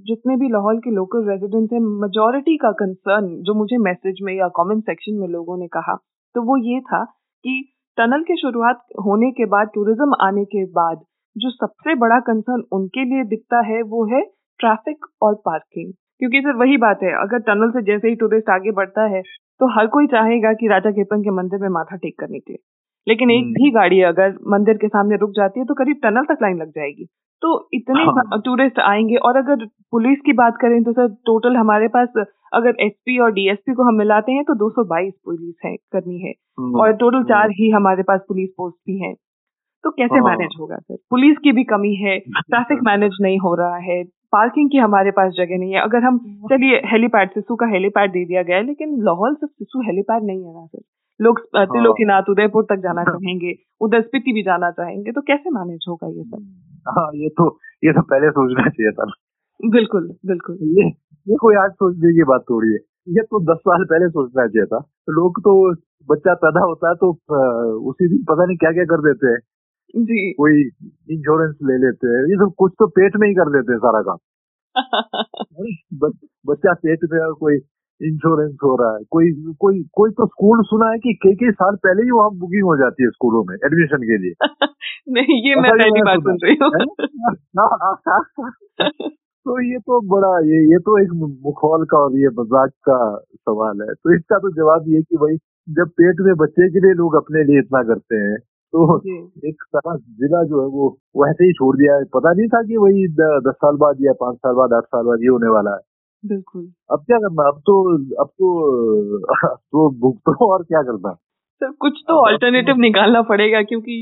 जितने भी लाहौल के लोकल रेजिडेंट्स हैं मेजोरिटी का कंसर्न जो मुझे मैसेज में या कमेंट सेक्शन में लोगों ने कहा तो वो ये था कि टनल के शुरुआत होने के बाद टूरिज़्म आने के बाद जो सबसे बड़ा कंसर्न उनके लिए दिखता है वो है ट्रैफ़िक और पार्किंग क्योंकि सर वही बात है, अगर टनल से जैसे ही टूरिस्ट आगे बढ़ता है तो हर कोई चाहेगा कि राजा केपन के मंदिर में माथा टेक कर निकले लेकिन एक हम्म। भी गाड़ी अगर मंदिर के सामने रुक जाती है तो करीब टनल तक लाइन लग जाएगी। तो इतने हाँ। टूरिस्ट आएँगे और अगर पुलिस की बात करें तो सर टोटल हमारे पास अगर एसपी और डीएसपी को हम मिलाते हैं तो 222 पुलिस है कर्मी है। और टोटल चार ही हमारे पास पुलिस पोस्ट भी हैं। तो कैसे हाँ। मैनेज होगा सर? पुलिस की भी कमी है ट्रैफ़िक मैनेज नहीं हो रहा है पार्किंग की हमारे पास जगह नहीं है। अगर हम चलिए हेलीपैड सिसु का हेलीपैड दे दिया गया है लेकिन लाहौल सिर्फ़ सिसु हेलीपैड नहीं है ना सर। लोग त्रिलोकीनाथ उदयपुर तक जाना चाहेंगे उधर स्पीति भी जाना चाहेंगे तो कैसे मैनेज होगा ये सब? हाँ ये तो ये तो पहले सोचना चाहिए था बिल्कुल बिल्कुल। ये ये कोई आज सोचने की बात थोड़ी है। ये तो दस साल पहले सोचना चाहिए था। लोग तो बच्चा पैदा होता है तो उसी दिन पता नहीं क्या क्या कर देते हैं। जी। कोई इंश्योरेंस ले लेते हैं। ये सब कुछ तो पेट में ही कर देते हैं सारा काम। बच्चा पेट में और कोई इंश्योरेंस हो रहा है। कोई कोई कोई तो स्कूल सुना है कि कई कई साल पहले ही वहाँ बुकिंग हो जाती है स्कूलों में एडमिशन के लिए। नहीं ये मैं पहली बार सुन रही हाँ। तो ये तो बड़ा ये ये तो एक मुखौल का और ये मज़ाक का सवाल है। तो इसका तो जवाब ये कि भाई जब पेट में बच्चे के लिए लोग अपने लिए इतना करते हैं तो एक सारा जिला जो है वो वैसे ही छोड़ दिया है। पता नहीं था कि वही दस साल बाद या पाँच साल बाद आठ साल बाद ये होने वाला है। बिल्कुल। अब क्या करना अब तो अब तो अब तो भुगतो और क्या करना? सर कुछ तो ऑल्टरनेटिव निकालना पड़ेगा क्योंकि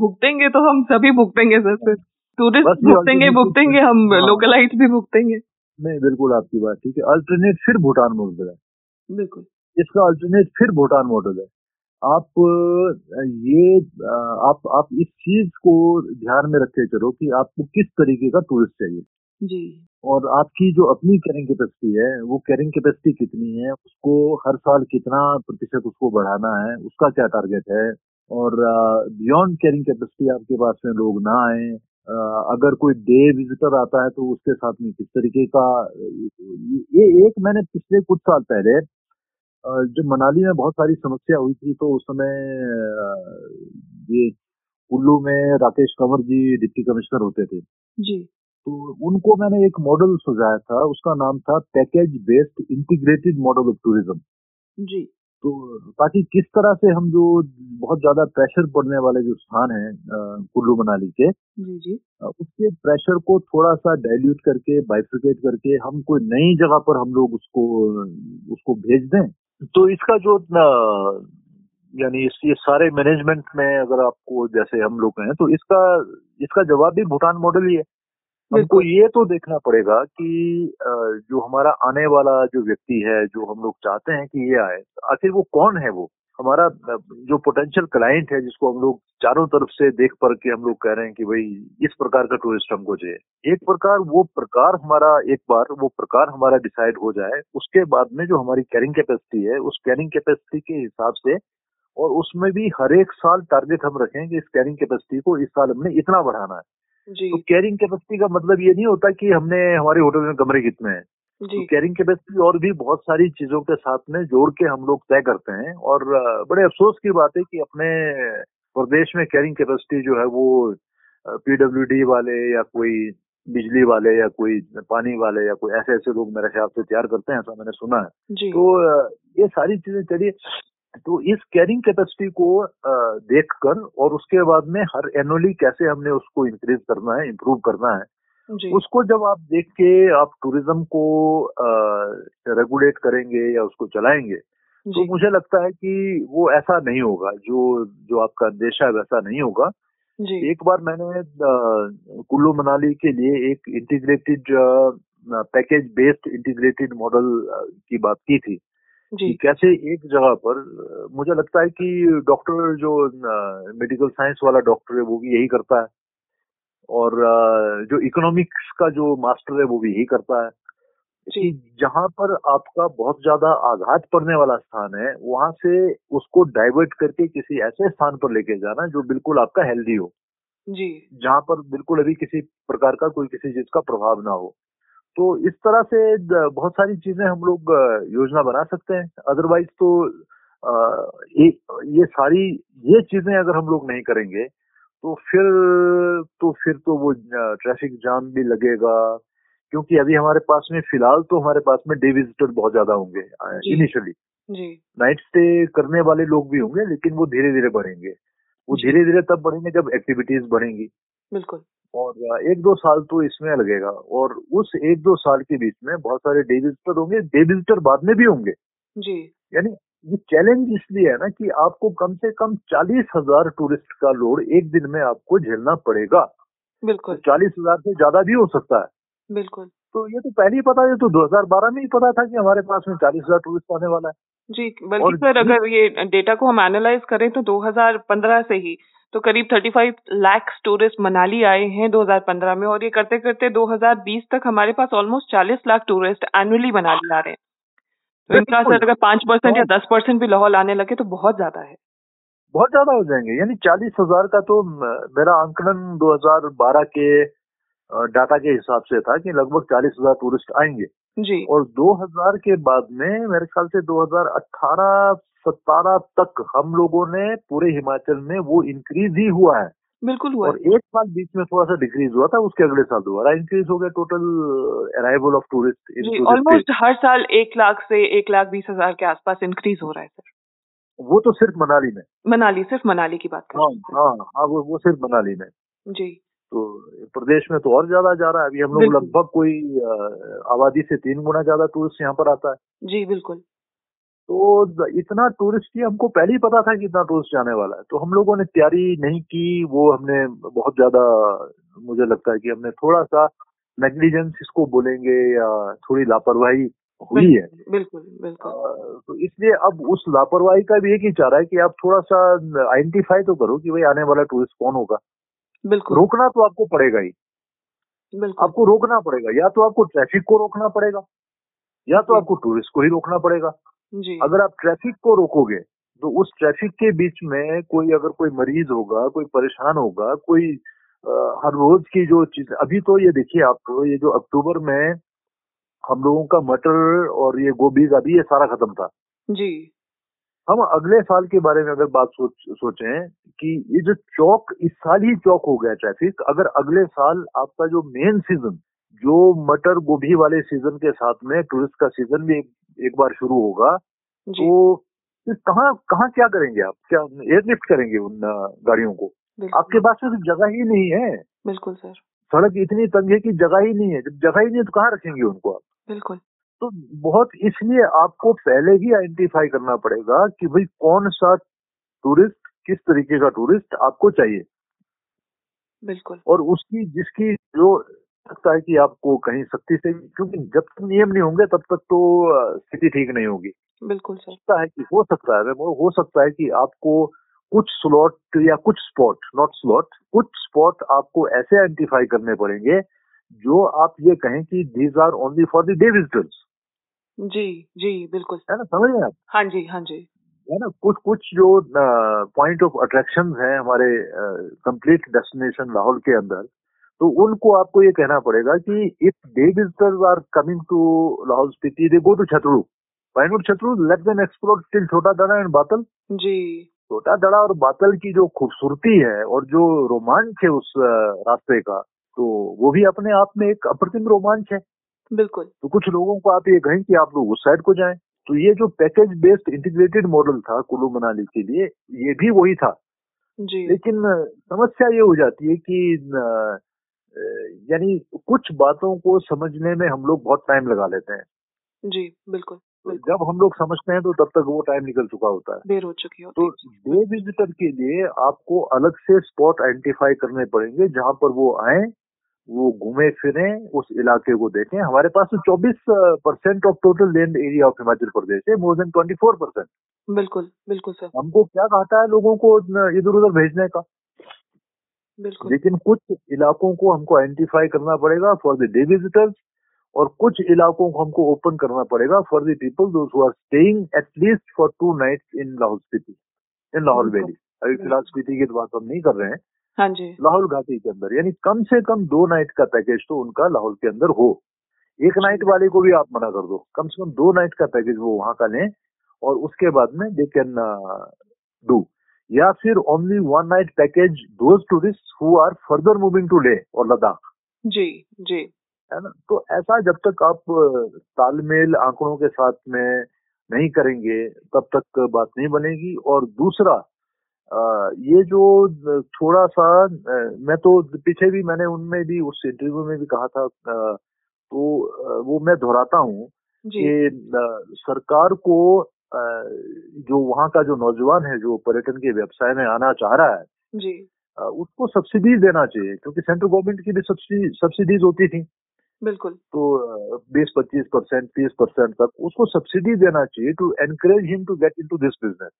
भुगतेंगे तो हम सभी भुगतेंगे सर फिर टूरिस्ट भुगतेंगे भुगतेंगे हम हाँ। लोकलाइट भी भुगतेंगे। नहीं बिल्कुल आपकी बात ठीक है। अल्टरनेट फिर भूटान मॉडल है। बिल्कुल। इसका अल्टरनेट फिर भूटान मॉडल है। आप ये आप आप इस चीज़ को ध्यान में रखे चलो कि आपको किस तरीके का टूरिस्ट चाहिए। जी। और आपकी जो अपनी कैरिंग कैपेसिटी है वो कैरिंग कैपेसिटी कितनी है? उसको हर साल कितना प्रतिशत उसको बढ़ाना है? उसका क्या टारगेट है? और बियॉन्ड कैरिंग कैपेसिटी आपके पास में लोग ना आए अगर कोई डे विजिटर आता है तो उसके साथ में किस तरीके का ये एक मैंने पिछले कुछ साल पहले जब मनाली में बहुत सारी समस्या हुई थी तो उस समय ये कुल्लू में राकेश कंवर जी डिप्टी कमिश्नर होते थे। जी। तो उनको मैंने एक मॉडल सुझाया था उसका नाम था package based integrated model of tourism जी। तो ताकि किस तरह से हम जो बहुत ज़्यादा प्रेशर पड़ने वाले जो स्थान है कुल्लू मनाली के जी जी। उसके प्रेशर को थोड़ा सा डाइल्यूट करके बाइफ्रिकेट करके हम कोई नई जगह पर हम लोग उसको उसको भेज दें। तो इसका जो यानी इस ये सारे मैनेजमेंट में अगर आपको जैसे हम लोग हैं तो इसका इसका जवाब भी भूटान मॉडल ही है। हमको ये तो देखना पड़ेगा कि जो हमारा आने वाला जो व्यक्ति है जो हम लोग चाहते हैं कि ये आए आखिर वो कौन है वो? हमारा जो पोटेंशियल क्लाइंट है जिसको हम लोग चारों तरफ़ से देख पर के हम लोग कह रहे हैं कि भाई इस प्रकार का टूरिस्ट हमको चाहिए। एक प्रकार वो प्रकार हमारा एक बार वो प्रकार हमारा डिसाइड हो जाए उसके बाद में जो हमारी कैरिंग कैपेसिटी है उस कैरिंग कैपेसिटी के हिसाब से और उसमें भी हर एक साल टारगेट हम रखें कि इस कैरिंग कैपेसिटी को इस साल हमने इतना बढ़ाना है। जी। तो कैरिंग कैपेसिटी का मतलब ये नहीं होता कि हमने हमारे होटल में कमरे कितने हैं। तो कैरिंग कैपेसिटी और भी बहुत सारी चीज़ों के साथ में जोड़ के हम लोग तय करते हैं और बड़े अफसोस की बात है कि अपने प्रदेश में कैरिंग कैपेसिटी जो है वो पीडब्ल्यूडी वाले या कोई बिजली वाले या कोई पानी वाले या कोई ऐसे ऐसे लोग मेरे ख्याल से तैयार करते हैं ऐसा मैंने सुना है। तो ये सारी चीज़ें चलिए तो इस कैरिंग कैपेसिटी को देखकर और उसके बाद में हर एनुअली कैसे हमने उसको इंक्रीज करना है इम्प्रूव करना है उसको जब आप देख के आप टूरिज़्म को रेगुलेट करेंगे या उसको चलाएँगे तो मुझे लगता है कि वो ऐसा नहीं होगा जो जो आपका अंदेशा है वैसा नहीं होगा। जी। एक बार मैंने कुल्लू मनाली के लिए एक integrated package based integrated model की बात की थी। कि कैसे एक जगह पर मुझे लगता है कि डॉक्टर जो मेडिकल साइंस वाला डॉक्टर है वो भी यही करता है। और जो इकोनॉमिक्स का जो मास्टर है वो भी यही करता है। कि जहाँ पर आपका बहुत ज़्यादा आघात पड़ने वाला स्थान है वहाँ से उसको डाइवर्ट करके किसी ऐसे स्थान पर लेके जाना जो बिल्कुल आपका हेल्दी हो। जी। जहाँ पर बिल्कुल अभी किसी प्रकार का कोई किसी चीज़ का प्रभाव ना हो। तो इस तरह से बहुत सारी चीज़ें हम लोग योजना बना सकते हैं। अदरवाइज़ तो ये, ये सारी ये चीज़ें अगर हम लोग नहीं करेंगे तो फिर तो फिर तो वो ट्रैफ़िक जाम भी लगेगा। क्योंकि अभी हमारे पास में फ़िलहाल तो हमारे पास में डे विजिटर बहुत ज़्यादा होंगे इनिशियली नाइट स्टे करने वाले लोग भी होंगे लेकिन वो धीरे धीरे बढ़ेंगे। वो धीरे धीरे तब बढ़ेंगे जब एक्टिविटीज़ बढ़ेंगी। बिल्कुल। और एक दो साल तो इसमें लगेगा। और उस एक दो साल के बीच में बहुत सारे डे विजिटर होंगे डे विजिटर बाद में भी होंगे। जी। यानी ये चैलेंज इसलिए है ना कि आपको कम से कम चालीस हज़ार टूरिस्ट का लोड एक दिन में आपको झेलना पड़ेगा। बिल्कुल। तो चालीस हज़ार से ज़्यादा भी हो सकता है। बिल्कुल। तो ये तो पहले ही पता है तो 2012 में ही पता था कि हमारे पास में चालीस हज़ार टूरिस्ट आने वाला है। जी बल्कि सर अगर ये डेटा को हम एनालाइज करें तो 2015 से ही तो करीब 35 लाख टूरिस्ट मनाली आए हैं 2015 में और ये करते करते 2020 तक हमारे पास almost 40 lakh tourist annually Manali आ रहे हैं। तो इनका असर अगर पाँच परसेंट या दस परसेंट भी लाहौल आने लगे तो बहुत ज़्यादा है। बहुत ज़्यादा हो जाएँगे। यानी चालीस हज़ार का तो मेरा आंकलन 2012 के डाटा के हिसाब से था कि लगभग चालीस हज़ार टूरिस्ट आएँगे। जी। और 2000 के बाद में मेरे ख्याल से 2018 सतारह तक हम लोगों ने पूरे हिमाचल में वो इंक्रीज ही हुआ है। बिल्कुल हुआ और एक साल बीच में थोड़ा सा डिक्रीज हुआ था उसके अगले साल दोबारा इंक्रीज हो गया total arrival of tourist almost हर साल एक लाख से एक लाख बीस हज़ार के आसपास इंक्रीज हो रहा है सर वो तो सिर्फ़ मनाली में। मनाली सिर्फ़ मनाली की बात कर हाँ हाँ हाँ वो वो सिर्फ़ मनाली में। जी। तो प्रदेश में तो और ज़्यादा जा रहा है। अभी हम लोग लगभग कोई आबादी से तीन गुना ज़्यादा टूरिस्ट यहाँ पर आता है। जी बिल्कुल। तो इतना टूरिस्ट ही हमको पहले ही पता था कि इतना टूरिस्ट जाने वाला है। तो हम लोगों ने तैयारी नहीं की वो हमने बहुत ज़्यादा मुझे लगता है कि हमने थोड़ा सा नेग्लिजेंस इसको बोलेंगे या थोड़ी लापरवाही हुई है। बिल्कुल बिल्कुल तो इसलिए अब उस लापरवाही का भी एक ही चाह रहा है कि आप थोड़ा सा आइडेंटिफाई तो करो कि भाई आने वाला टूरिस्ट कौन होगा। बिल्कुल। रोकना तो आपको पड़ेगा ही। बिल्कुल। आपको रोकना पड़ेगा। या तो आपको ट्रैफ़िक को रोकना पड़ेगा या तो आपको टूरिस्ट को ही रोकना पड़ेगा। जी। अगर आप ट्रैफ़िक को रोकोगे तो उस ट्रैफ़िक के बीच में कोई अगर कोई मरीज़ होगा कोई परेशान होगा कोई आ, हर रोज की जो चीज़ अभी तो ये देखिए आप ये जो अक्टूबर में हम लोगों का मटर और ये गोभी का भी ये सारा खत्म था। जी। हम अगले साल के बारे में अगर बात सोच सोचें कि ये जो चौक इस साल ही चौक हो गया ट्रैफ़िक अगर अगले साल आपका जो मेन सीज़न जो मटर गोभी वाले सीज़न के साथ में टूरिस्ट का सीज़न भी एक, एक बार शुरू होगा तो कहाँ कहाँ क्या करेंगे आप? क्या एयरलिफ्ट करेंगे उन गाड़ियों को? आपके पास तो जगह ही नहीं है। बिल्कुल सर। सड़क इतनी तंग है कि जगह ही नहीं है। जब जगह ही नहीं है तो कहाँ रखेंगे उनको आप? बिल्कुल। तो बहुत इसलिए आपको पहले ही आइडेंटिफाई करना पड़ेगा कि भाई कौन सा टूरिस्ट किस तरीके का टूरिस्ट आपको चाहिए। बिल्कुल। और उसकी जिसकी जो सकता है कि आपको कहीं सख्ती से क्योंकि जब तक नियम नहीं होंगे तब तक तो स्थिति ठीक नहीं होगी। बिल्कुल सकता है कि हो सकता है हो सकता है कि आपको कुछ स्लॉट या कुछ स्पॉट नॉट स्लॉट कुछ स्पॉट आपको ऐसे आइडेंटिफाई करने पड़ेंगे जो आप ये कहें कि these are only for the day visitors जी जी बिल्कुल। है ना समझ रहे आप? हाँ जी हाँ जी। है ना कुछ कुछ जो पॉइंट ऑफ़ अट्रैक्शन है हमारे कंप्लीट डेस्टिनेशन लाहौल के अंदर तो उनको आपको ये कहना पड़ेगा कि if day visitors are coming to Lahaul Spiti they go to Chhatru why not Chhatru let them explore till Chhota Dara and बातल जी। छोटा दड़ा और बातल की जो खूबसूरती है और जो रोमांच है उस रास्ते का तो वो भी अपने आप में एक अप्रतिम रोमांच है। बिल्कुल। तो कुछ लोगों को आप ये कहें कि आप लोग उस साइड को जाएँ। तो ये जो पैकेज बेस्ड इंटीग्रेटेड मॉडल था कुल्लू मनाली के लिए ये भी वही था। जी। लेकिन समस्या ये हो जाती है कि यानी कुछ बातों को समझने में हम लोग बहुत टाइम लगा लेते हैं। जी बिल्कुल, जब हम लोग समझते हैं तो तब तक वो टाइम निकल चुका होता है। देर हो चुकी होती तो डे विजिटर के लिए आपको अलग से स्पॉट आइडेंटिफाई करने पड़ेंगे जहाँ पर वो आए वो घूमे फिरे उस इलाके को देखें। हमारे पास तो 24 percent of total land area of Himachal Pradesh है मोर देन 24 परसेंट बिल्कुल बिल्कुल सर हमको क्या कहता है लोगों को इधर उधर भेजने का? लेकिन कुछ इलाकों को हमको आइडेंटिफाई करना पड़ेगा फॉर द डे विजिटर्स और कुछ इलाकों को हमको ओपन करना पड़ेगा for the people those who are staying at least for two nights in Lahaul Spiti in Lahaul valley अभी फ़िलहाल स्पीति की तो बात हम नहीं कर रहे हैं। हाँ जी। लाहौल घाटी के अंदर यानी कम से कम दो नाइट का पैकेज तो उनका लाहौल के अंदर हो। एक नाइट वाले को भी आप मना कर दो। कम से कम दो नाइट का पैकेज वो वहाँ का लें और उसके बाद में दे कैन डू या फिर only one night package those tourist who are further moving to Leh और लद्दाख जी जी। है ना? तो ऐसा जब तक आप तालमेल आंकड़ों के साथ में नहीं करेंगे तब तक बात नहीं बनेगी। और दूसरा ये जो थोड़ा सा मैं तो पीछे भी मैंने उनमें भी उस इंटरव्यू में भी कहा था तो वो मैं दोहराता हूँ कि सरकार को जो वहाँ का जो नौजवान है जो पर्यटन के व्यवसाय में आना चाह रहा है जी। उसको सब्सिडी देना चाहिए क्योंकि सेंट्रल गवर्नमेंट की भी सब्सिडी सब्सिडीज होती थी। बिल्कुल। तो बीस पच्चीस परसेंट तीस परसेंट तक उसको सब्सिडी देना चाहिए to encourage him to get into this business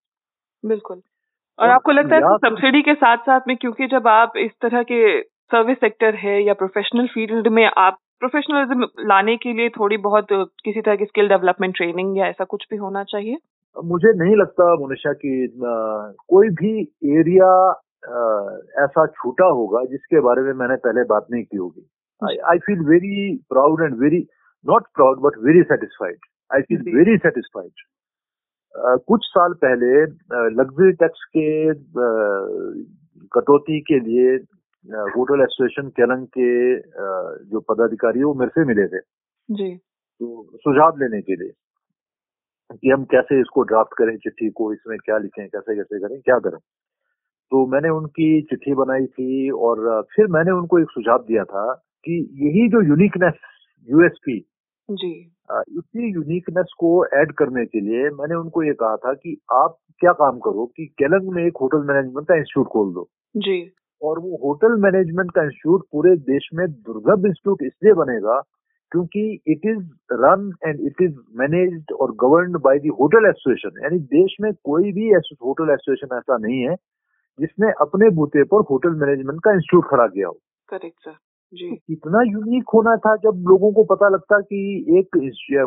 बिल्कुल। और आपको लगता है सब्सिडी के साथ साथ में क्योंकि जब आप इस तरह के सर्विस सेक्टर है या प्रोफेशनल फ़ील्ड में आप प्रोफेशनलिज्म लाने के लिए थोड़ी बहुत किसी तरह की स्किल डेवलपमेंट ट्रेनिंग या ऐसा कुछ भी होना चाहिए? मुझे नहीं लगता मनीषा की कोई भी एरिया ऐसा छूटा होगा जिसके बारे में मैंने पहले बात नहीं की होगी। I feel very proud and very not proud but very satisfied I feel very satisfied कुछ साल पहले लग्जरी टैक्स के कटौती के लिए होटल एसोसिएशन केलंग के जो पदाधिकारी वो मेरे से मिले थे। जी। तो सुझाव लेने के लिए कि हम कैसे इसको ड्राफ्ट करें चिट्ठी को इसमें क्या लिखें कैसे कैसे करें क्या करें। तो मैंने उनकी चिट्ठी बनाई थी और फिर मैंने उनको एक सुझाव दिया था कि यही जो यूनिकनेस यूएसपी जी। इसी यूनिकनेस को ऐड करने के लिए मैंने उनको ये कहा था कि आप क्या काम करो कि केलंग में एक होटल मैनेजमेंट का इंस्टीट्यूट खोल दो। जी। और वो होटल मैनेजमेंट का इंस्टीट्यूट पूरे देश में दुर्लभ इंस्टीट्यूट इसलिए बनेगा क्योंकि it is run and it is managed और govern by the hotel association यानी देश में कोई भी होटल एसोसिएशन ऐसा नहीं है जिसने अपने बूते पर होटल मैनेजमेंट का इंस्टीट्यूट खड़ा किया हो। करेक्ट सर जी। तो कितना यूनिक होना था जब लोगों को पता लगता कि एक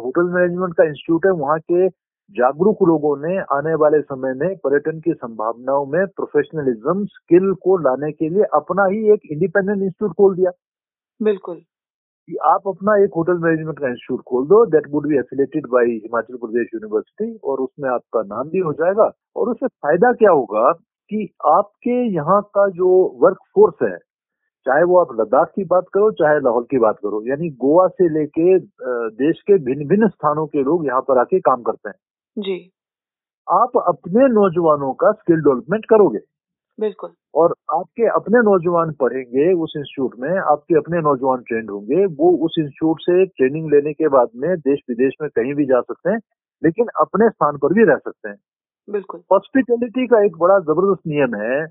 होटल मैनेजमेंट का इंस्टीट्यूट है वहाँ के जागरूक लोगों ने आने वाले समय में पर्यटन की संभावनाओं में प्रोफेशनलिज्म स्किल को लाने के लिए अपना ही एक इंडिपेंडेंट इंस्टीट्यूट खोल दिया। बिल्कुल। कि आप अपना एक होटल मैनेजमेंट का इंस्टीट्यूट खोल दो that would be affiliated by Himachal Pradesh university और उसमें आपका नाम भी हो जाएगा और उससे फ़ायदा क्या होगा कि आपके यहाँ का जो वर्क फोर्स है चाहे वो आप लद्दाख की बात करो चाहे लाहौल की बात करो यानी गोवा से लेके देश के भिन्न भिन्न स्थानों के लोग यहाँ पर आके काम करते हैं। जी। आप अपने नौजवानों का स्किल डेवलपमेंट करोगे। बिल्कुल। और आपके अपने नौजवान पढ़ेंगे उस इंस्टीट्यूट में आपके अपने नौजवान ट्रेंड होंगे वो उस इंस्टीट्यूट से ट्रेनिंग लेने के बाद में देश विदेश में कहीं भी जा सकते हैं लेकिन अपने स्थान पर भी रह सकते हैं। बिल्कुल। हॉस्पिटलिटी का एक बड़ा ज़बरदस्त नियम है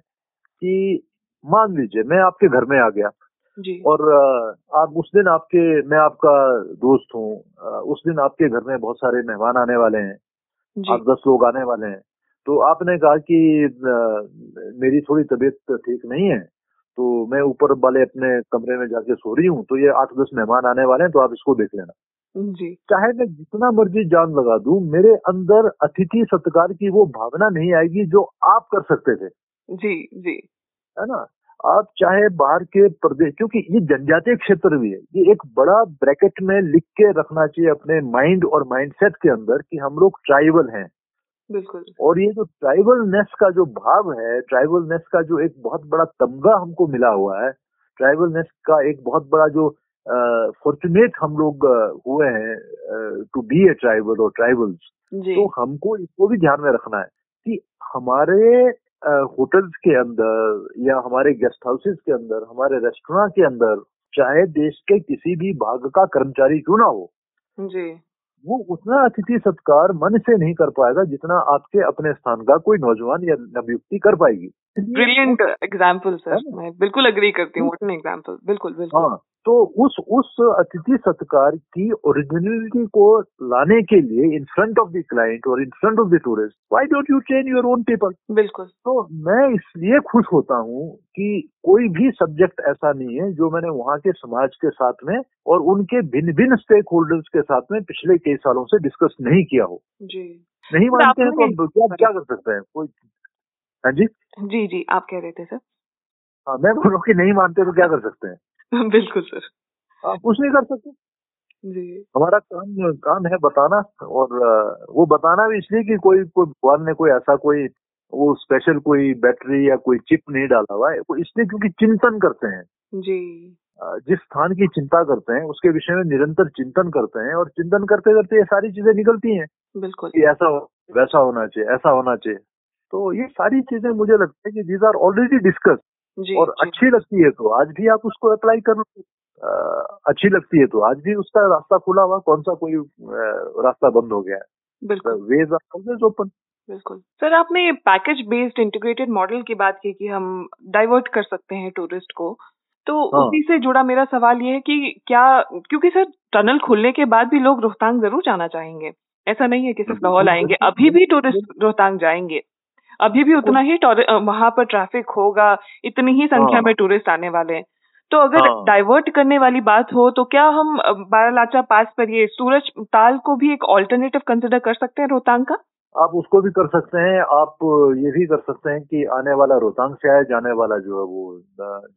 कि मान लीजिए मैं आपके घर में आ गया। जी। और आप उस दिन आपके मैं आपका दोस्त हूँ उस दिन आपके घर में बहुत सारे मेहमान आने वाले हैं। आठ दस लोग आने वाले हैं। तो आपने कहा कि मेरी थोड़ी तबीयत ठीक नहीं है तो मैं ऊपर वाले अपने कमरे में जाके सो रही हूँ तो ये आठ दस मेहमान आने वाले हैं तो आप इसको देख लेना। जी। चाहे मैं जितना मर्ज़ी जान लगा दू मेरे अंदर अतिथि सत्कार की वो भावना नहीं आएगी जो आप कर सकते थे। जी जी। है ना? आप चाहे बाहर के प्रदेश क्योंकि ये जनजातीय क्षेत्र भी है ये एक बड़ा ब्रैकेट में लिख के रखना चाहिए अपने माइंड और माइंडसेट के अंदर कि हम लोग ट्राइबल हैं। बिल्कुल। और ये जो ट्राइबलनेस का जो भाव है ट्राइबलनेस का जो एक बहुत बड़ा तमगा हमको मिला हुआ है ट्राइबलनेस का एक बहुत बड़ा जो फॉर्चुनेट हम लोग हुए हैं टू बी ए ट्राइबल और ट्राइबल्स तो हमको इसको भी ध्यान में रखना है कि हमारे होटल्स के अंदर या हमारे गेस्ट हाउसेस के अंदर हमारे रेस्टोरेंट के अंदर चाहे देश के किसी भी भाग का कर्मचारी क्यों ना हो जी। वो उतना अतिथि सत्कार मन से नहीं कर पाएगा जितना आपके अपने स्थान का कोई नौजवान या नवयुक्ति कर पाएगी। ब्रिलियंट एग्ज़ाम्पल सर मैं बिल्कुल अग्री करती हूँ एग्ज़ाम्पल बिल्कुल बिल्कुल. हाँ तो उस उस अतिथि सत्कार की ओरिजिनलिटी को लाने के लिए in front of the client और in front of the tourist why don't you train your own people बिल्कुल. तो मैं इसलिए खुश होता हूँ कि कोई भी सब्जेक्ट ऐसा नहीं है जो मैंने वहाँ के समाज के साथ में और उनके भिन्न भिन्न स्टेक होल्डर्स के साथ में पिछले कई सालों से डिस्कस नहीं किया हो। जी। नहीं मानते हैं तो क्या क्या कर सकते हैं? कोई हाँ जी? जी जी आप कह रहे थे सर। हाँ मैं बोल रहा हूँ कि नहीं मानते तो क्या कर सकते हैं? बिल्कुल सर। आप कुछ नहीं कर सकते। जी। हमारा काम काम है बताना और वो बताना भी इसलिए कि कोई कोई भगवान ने कोई ऐसा कोई वो स्पेशल कोई बैटरी या कोई चिप नहीं डाला हुआ है। वो इसलिए क्योंकि चिंतन करते हैं। जी। जिस स्थान की चिंता करते हैं उसके विषय में निरंतर चिंतन करते हैं और चिंतन करते करते ये सारी चीज़ें निकलती हैं। बिल्कुल। ऐसा वैसा होना चाहिए ऐसा होना चाहिए। तो ये सारी चीज़ें मुझे लगता है कि दीज आर ऑलरेडी डिस्कस और जी, अच्छी लगती है तो आज भी आप उसको अप्लाई कर अच्छी लगती है तो आज भी उसका रास्ता खुला हुआ कौन सा कोई रास्ता बंद हो गया है। बिल्कुल। वेज आर ऑलवेज ओपन बिल्कुल। सर आपने पैकेज बेस्ड इंटीग्रेटेड मॉडल की बात की कि हम डाइवर्ट कर सकते हैं टूरिस्ट को। तो हाँ। उसी से जुड़ा मेरा सवाल ये है कि क्या क्योंकि सर टनल खुलने के बाद भी लोग रोहतांग ज़रूर जाना चाहेंगे। ऐसा नहीं है कि सिर्फ़ लाहौल आएँगे अभी भी टूरिस्ट रोहतांग जाएँगे। अभी भी उतना ही वहाँ पर ट्रैफ़िक होगा इतनी ही संख्या हाँ। में टूरिस्ट आने वाले हैं। तो अगर हाँ। डाइवर्ट करने वाली बात हो तो क्या हम बारालाचा पास पर ये सूरज ताल को भी एक ऑल्टरनेटिव कंसिडर कर सकते हैं रोहतांग का? आप उसको भी कर सकते हैं। आप ये भी कर सकते हैं कि आने वाला रोहतांग से आए जाने वाला जो है वो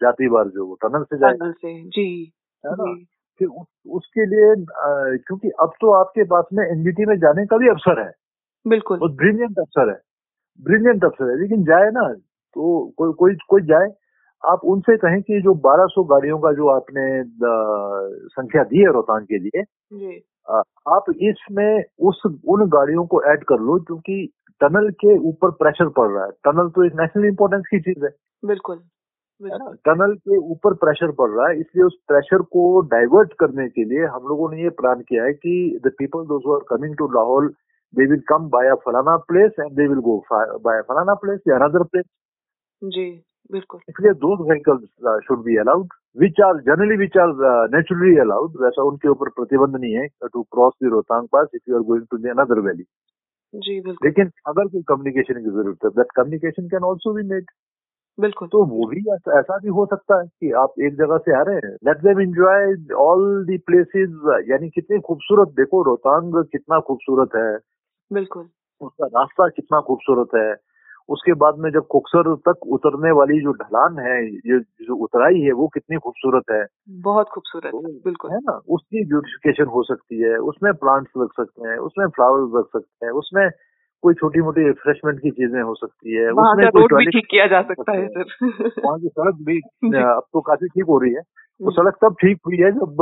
जाती बार जो वो टनल से जाए। टनल से जी। है ना? फिर उस, उसके लिए क्योंकि अब तो आपके पास में एनजीटी में जाने का भी अवसर है। बिल्कुल। बहुत ब्रिलियंट अवसर है। ब्रिलियंट अवसर है। लेकिन जाए ना तो कोई कोई कोई जाए आप उनसे कहें कि जो 1200 गाड़ियों का जो आपने संख्या दी है रोहतांग के लिए जी। आप इसमें उस उन गाड़ियों को ऐड कर लो क्योंकि टनल के ऊपर प्रेशर पड़ रहा है। टनल तो एक नेशनल इंपॉर्टेंस की चीज़ है। बिल्कुल टनल के ऊपर प्रेशर पड़ रहा है इसलिए उस प्रेशर को डाइवर्ट करने के लिए हम लोगों ने ये प्लान किया है कि the people those are coming to Lahaul they will come by a फलाना place and they will go by फलाना प्लेस या अनदर प्लेस जी बिल्कुल। इसलिए those vehicles should be allowed which are generally which are naturally allowed वैसा उनके ऊपर प्रतिबंध नहीं है to cross the Rohtang pass if you are going to the another valley जी बिल्कुल। लेकिन अगर कोई कम्युनिकेशन की ज़रूरत है that communication can also be made बिल्कुल। तो वो भी ऐसा, ऐसा भी हो सकता है कि आप एक जगह से आ रहे हैं let them enjoy all the places यानी कितनी खूबसूरत देखो रोहतांग कितना खूबसूरत है बिल्कुल। उसका रास्ता कितना खूबसूरत है। उसके बाद में जब कोक्सर तक उतरने वाली जो ढलान है ये जो उतराई है वो कितनी खूबसूरत है। बहुत खूबसूरत तो बिल्कुल। है ना उसकी ब्यूटिफिकेशन हो सकती है उसमें प्लांट्स लग सकते हैं उसमें फ्लावर्स लग सकते हैं उसमें कोई छोटी मोटी रिफ्रेशमेंट की चीज़ें हो सकती है उसमें रोड भी ठीक किया जा सकता है सर वहाँ की सड़क भी अब तो काफ़ी ठीक हो रही है। वो जी। सड़क तब ठीक हुई है जब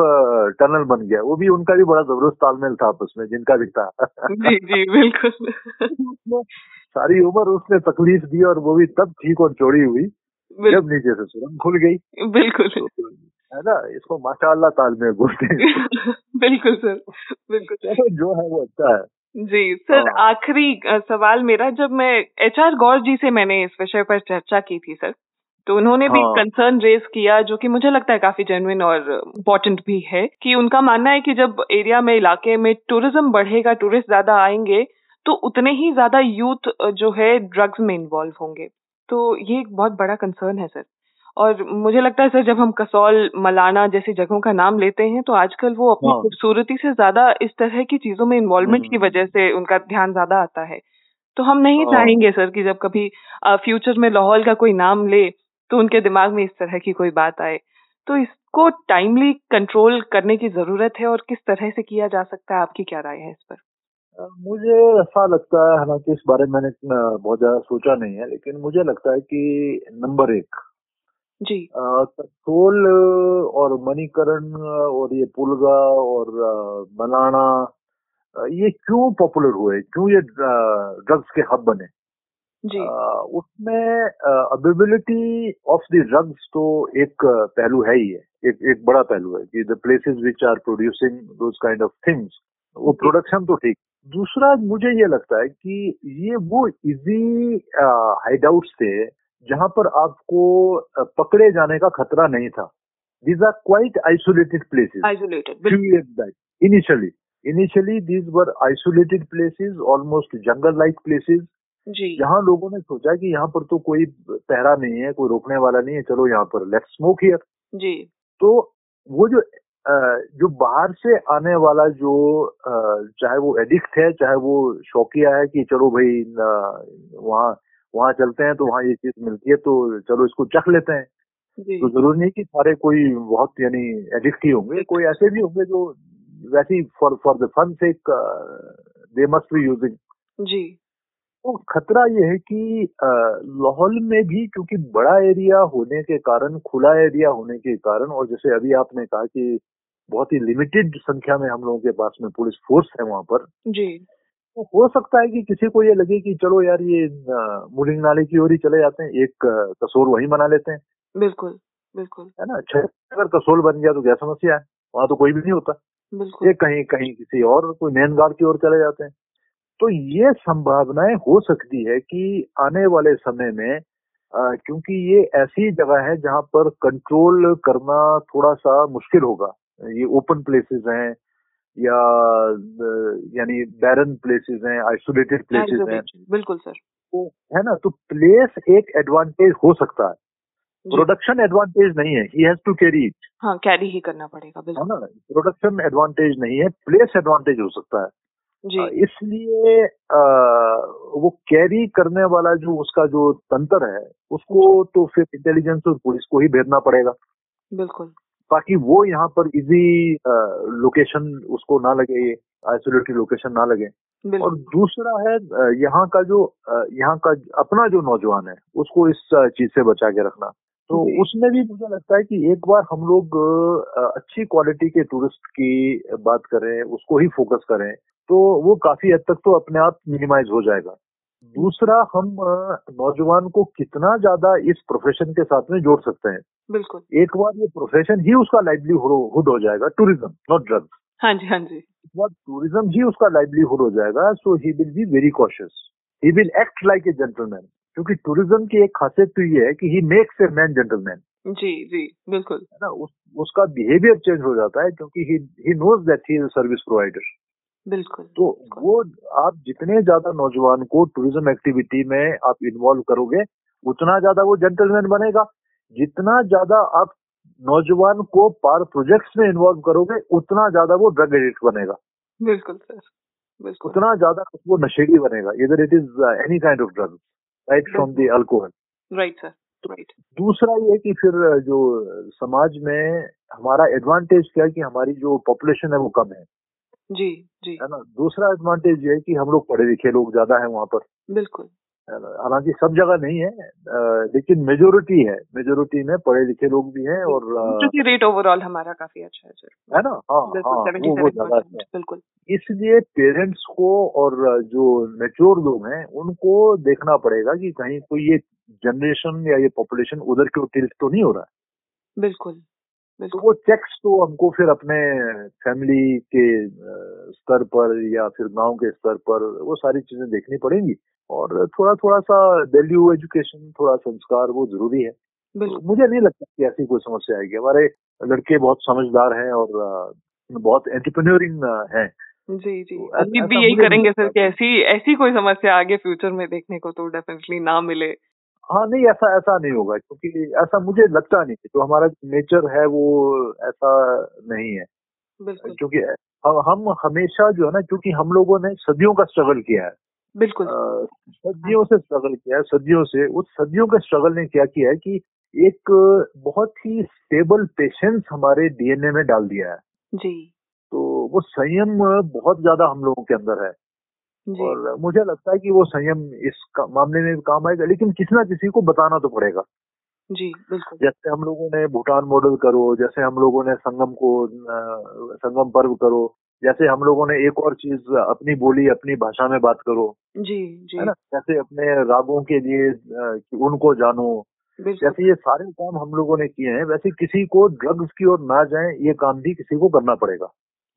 टनल बन गया। वो भी उनका भी बड़ा ज़बरदस्त तालमेल था आपस में जिनका भी था। जी जी बिल्कुल। सारी उम्र उसने तकलीफ़ दी और वो भी तब ठीक और चौड़ी हुई जब नीचे से सुरंग खुल गई। बिल्कुल। तो है ना इसको माशाअल्लाह तालमेल बोलते हैं। बिल्कुल सर बिल्कुल। जो है वो अच्छा है। जी सर हाँ। आखिरी सवाल मेरा जब मैं एच आर गौर जी से मैंने इस विषय पर चर्चा की थी सर तो उन्होंने भी हाँ। कंसर्न रेज किया जो कि मुझे लगता है काफ़ी जेन्युइन और इम्पोर्टेंट भी है कि उनका मानना है कि जब एरिया में इलाके में टूरिज़्म बढ़ेगा टूरिस्ट ज़्यादा आएँगे तो उतने ही ज़्यादा यूथ जो है ड्रग्स में इन्वॉल्व होंगे तो ये एक बहुत बड़ा कंसर्न है सर और मुझे लगता है सर जब हम कसौल मलाना जैसी जगहों का नाम लेते हैं तो आजकल वो अपनी हाँ। खूबसूरती से ज़्यादा इस तरह की चीज़ों में इन्वॉल्वमेंट की हम्म। वजह से उनका ध्यान ज़्यादा आता है तो हम नहीं हाँ। चाहेंगे सर कि जब कभी फ्यूचर में लाहौल का कोई नाम ले तो उनके दिमाग में इस तरह की कोई बात आए तो इसको टाइमली कंट्रोल करने की ज़रूरत है और किस तरह से किया जा सकता है आपकी क्या राय है इस पर मुझे ऐसा लगता है हालाँकि इस बारे में मैंने बहुत ज़्यादा सोचा नहीं है लेकिन मुझे लगता है कि नंबर एक जी। कसोल और मणिकरण और ये पुलगा और मलाना ये क्यों पॉपुलर हुए? क्यों ये ड्रग्स के हब बने? जी। उसमें अवेबिलिटी ऑफ़ द ड्रग्स तो एक पहलू है ही है। एक एक बड़ा पहलू है कि the places which are producing those kind of things वो प्रोडक्शन तो ठीक। दूसरा मुझे ये लगता है कि ये वो इजी हाइड हाइडआउट्स थे जहाँ पर आपको पकड़े जाने का खतरा नहीं था। These are quite isolated places isolated few years back. Initially, initially these were isolated places, almost jungle-like places. जी। जहाँ लोगों ने सोचा कि यहाँ पर तो कोई पहरा नहीं है कोई रोकने वाला नहीं है चलो यहाँ पर लेट्स स्मोक हियर जी। तो वो जो जो बाहर से आने वाला जो चाहे वो एडिक्ट है चाहे वो शौकिया है कि चलो भाई वहाँ वहाँ चलते हैं तो वहाँ ये चीज़ मिलती है तो चलो इसको चख लेते हैं। तो ज़रूरी नहीं कि सारे कोई बहुत यानी एडिक्ट ही होंगे कोई ऐसे भी होंगे जो वैसे फॉर फॉर द फन से दे मस्ट बी यूजिंग जी। तो खतरा ये है कि लाहौल में भी क्योंकि बड़ा एरिया होने के कारण खुला एरिया होने के कारण और जैसे अभी आपने कहा कि बहुत ही लिमिटेड संख्या में हम लोगों के पास में पुलिस फोर्स है वहाँ पर। जी। हो सकता है कि किसी को ये लगे कि चलो यार ये मुलिंग नाले की ओर ही चले जाते हैं एक कसोर वहीं बना लेते हैं। बिल्कुल बिल्कुल। है ना? अच्छा अगर कसोल बन गया तो क्या समस्या है? वहाँ तो कोई भी नहीं होता। बिल्कुल। ये कहीं कहीं किसी और कोई नैन गार्ड की ओर चले जाते हैं। तो ये संभावनाएँ हो सकती है कि आने वाले समय में क्योंकि ये ऐसी जगह है जहाँ पर कंट्रोल करना थोड़ा सा मुश्किल होगा। ये ओपन प्लेसेस हैं या यानी बैरन प्लेसेस हैं आइसोलेटेड प्लेसेस हैं। बिल्कुल सर। तो है ना तो प्लेस एक एडवांटेज हो सकता है। प्रोडक्शन एडवांटेज नहीं है he has to carry it हाँ कैरी ही करना पड़ेगा है बिल्कुल। ना प्रोडक्शन एडवांटेज नहीं है प्लेस एडवांटेज हो सकता है। जी। इसलिए वो कैरी करने वाला जो उसका जो तंत्र है उसको तो फिर इंटेलिजेंस और पुलिस को ही भेजना पड़ेगा। बिल्कुल। ताकि वो यहाँ पर इजी लोकेशन उसको ना लगे आइसोलेटेड लोकेशन ना लगे। और दूसरा है यहाँ का जो यहाँ का अपना जो नौजवान है उसको इस चीज़ से बचा के रखना। तो उसमें भी मुझे लगता है कि एक बार हम लोग अच्छी क्वालिटी के टूरिस्ट की बात करें उसको ही फोकस करें तो वो काफ़ी हद तक तो अपने आप मिनिमाइज हो जाएगा। दूसरा हम नौजवान को कितना ज़्यादा इस प्रोफेशन के साथ में जोड़ सकते हैं। बिल्कुल। एक बार ये प्रोफेशन ही उसका लाइवलीहुड हो जाएगा टूरिज़्म नॉट ड्रग्स हाँ जी हाँ जी। इस बार टूरिज़्म ही उसका लाइवलीहुड हो जाएगा so he will be very cautious he will act like a gentleman क्योंकि टूरिज़्म की एक खासियत तो ये है कि he makes a man gentleman जी जी बिल्कुल। है ना? उस, उसका बिहेवियर चेंज हो जाता है क्योंकि he he knows that he is service provider बिल्कुल तो बिल्कुल. वो आप जितने ज़्यादा नौजवान को टूरिज़्म एक्टिविटी में आप इन्वॉल्व करोगे उतना ज़्यादा वो जेंटलमैन बनेगा। जितना ज़्यादा आप नौजवान को पार प्रोजेक्ट्स में इन्वॉल्व करोगे उतना ज़्यादा वो ड्रग एडिक्ट बनेगा। बिल्कुल सर उतना ज़्यादा वो नशेड़ी बनेगा। इधर it is any kind of drug right from the alcohol right sir right दूसरा ये कि फिर जो समाज में हमारा एडवांटेज क्या है कि हमारी जो पॉपुलेशन है वो कम है। जी जी। है ना? दूसरा एडवांटेज ये है कि हम लोग पढ़े लिखे लोग ज़्यादा है वहाँ पर। बिल्कुल? हालाँकि सब जगह नहीं है लेकिन मेजोरिटी है। मेजोरिटी में पढ़े लिखे लोग भी हैं और रेट ओवरऑल हमारा काफ़ी अच्छा है सर है ना? हाँ हाँ वो वो है। बिल्कुल। इसलिए पेरेंट्स को और जो मेच्योर लोग हैं उनको देखना पड़ेगा कि कहीं कोई ये जनरेशन या ये पॉपुलेशन उधर की ओर टिल्ट तो नहीं हो रहा है। बिल्कुल तो वो चेक्स तो हमको फिर अपने फैमिली के स्तर पर या फिर गाँव के स्तर पर वो सारी चीज़ें देखनी पड़ेंगी। और थोड़ा थोड़ा सा वैल्यू एजुकेशन थोड़ा संस्कार वो ज़रूरी है। तो मुझे नहीं लगता कि ऐसी कोई समस्या आएगी। हमारे लड़के बहुत समझदार हैं और बहुत एंटरप्रेन्योरिंग हैं। जी जी। तो भी यही करेंगे सर कि ऐसी ऐसी कोई समस्या आगे फ्यूचर में देखने को तो डेफिनेटली ना मिले। हाँ नहीं ऐसा ऐसा नहीं होगा क्योंकि ऐसा मुझे लगता नहीं जो हमारा नेचर है वो ऐसा नहीं है। क्योंकि हम हम हमेशा जो है ना क्योंकि हम लोगों ने सदियों का स्ट्रगल किया है। बिल्कुल। सदियों से स्ट्रगल किया है सदियों से उस सदियों के स्ट्रगल ने क्या किया है कि एक बहुत ही स्टेबल पेशेंस हमारे डीएनए में डाल दिया है। जी। तो वो संयम बहुत ज़्यादा हम लोगों के अंदर है। और मुझे लगता है कि वो संयम इस मामले में भी काम आएगा लेकिन किसी ना किसी को बताना तो पड़ेगा। जी बिल्कुल। जैसे हम लोगों ने भूटान मॉडल करो जैसे हम लोगों ने संगम को संगम पर्व करो जैसे हम लोगों ने एक और चीज़ अपनी बोली अपनी भाषा में बात करो जी जी। है ना? जैसे अपने रागों के लिए उनको जानो। जैसे ये सारे काम हम लोगों ने किए हैं वैसे किसी को ड्रग्स की ओर ना जाए ये काम भी किसी को करना पड़ेगा।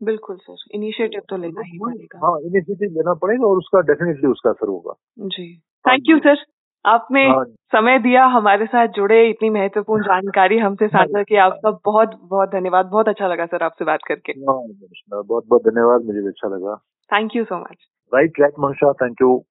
बिल्कुल सर इनिशिएटिव तो लेना ही पड़ेगा। हाँ इनिशिएटिव लेना पड़ेगा और उसका डेफिनेटली उसका असर होगा। जी। थैंक यू सर आपने हाँ। समय दिया हमारे साथ जुड़े इतनी महत्वपूर्ण जानकारी हमसे साझा की आपका बहुत बहुत धन्यवाद। बहुत अच्छा लगा सर आपसे बात करके। हाँ, बहुत बहुत धन्यवाद मुझे भी अच्छा लगा। Thank you so much right right Manusha thank you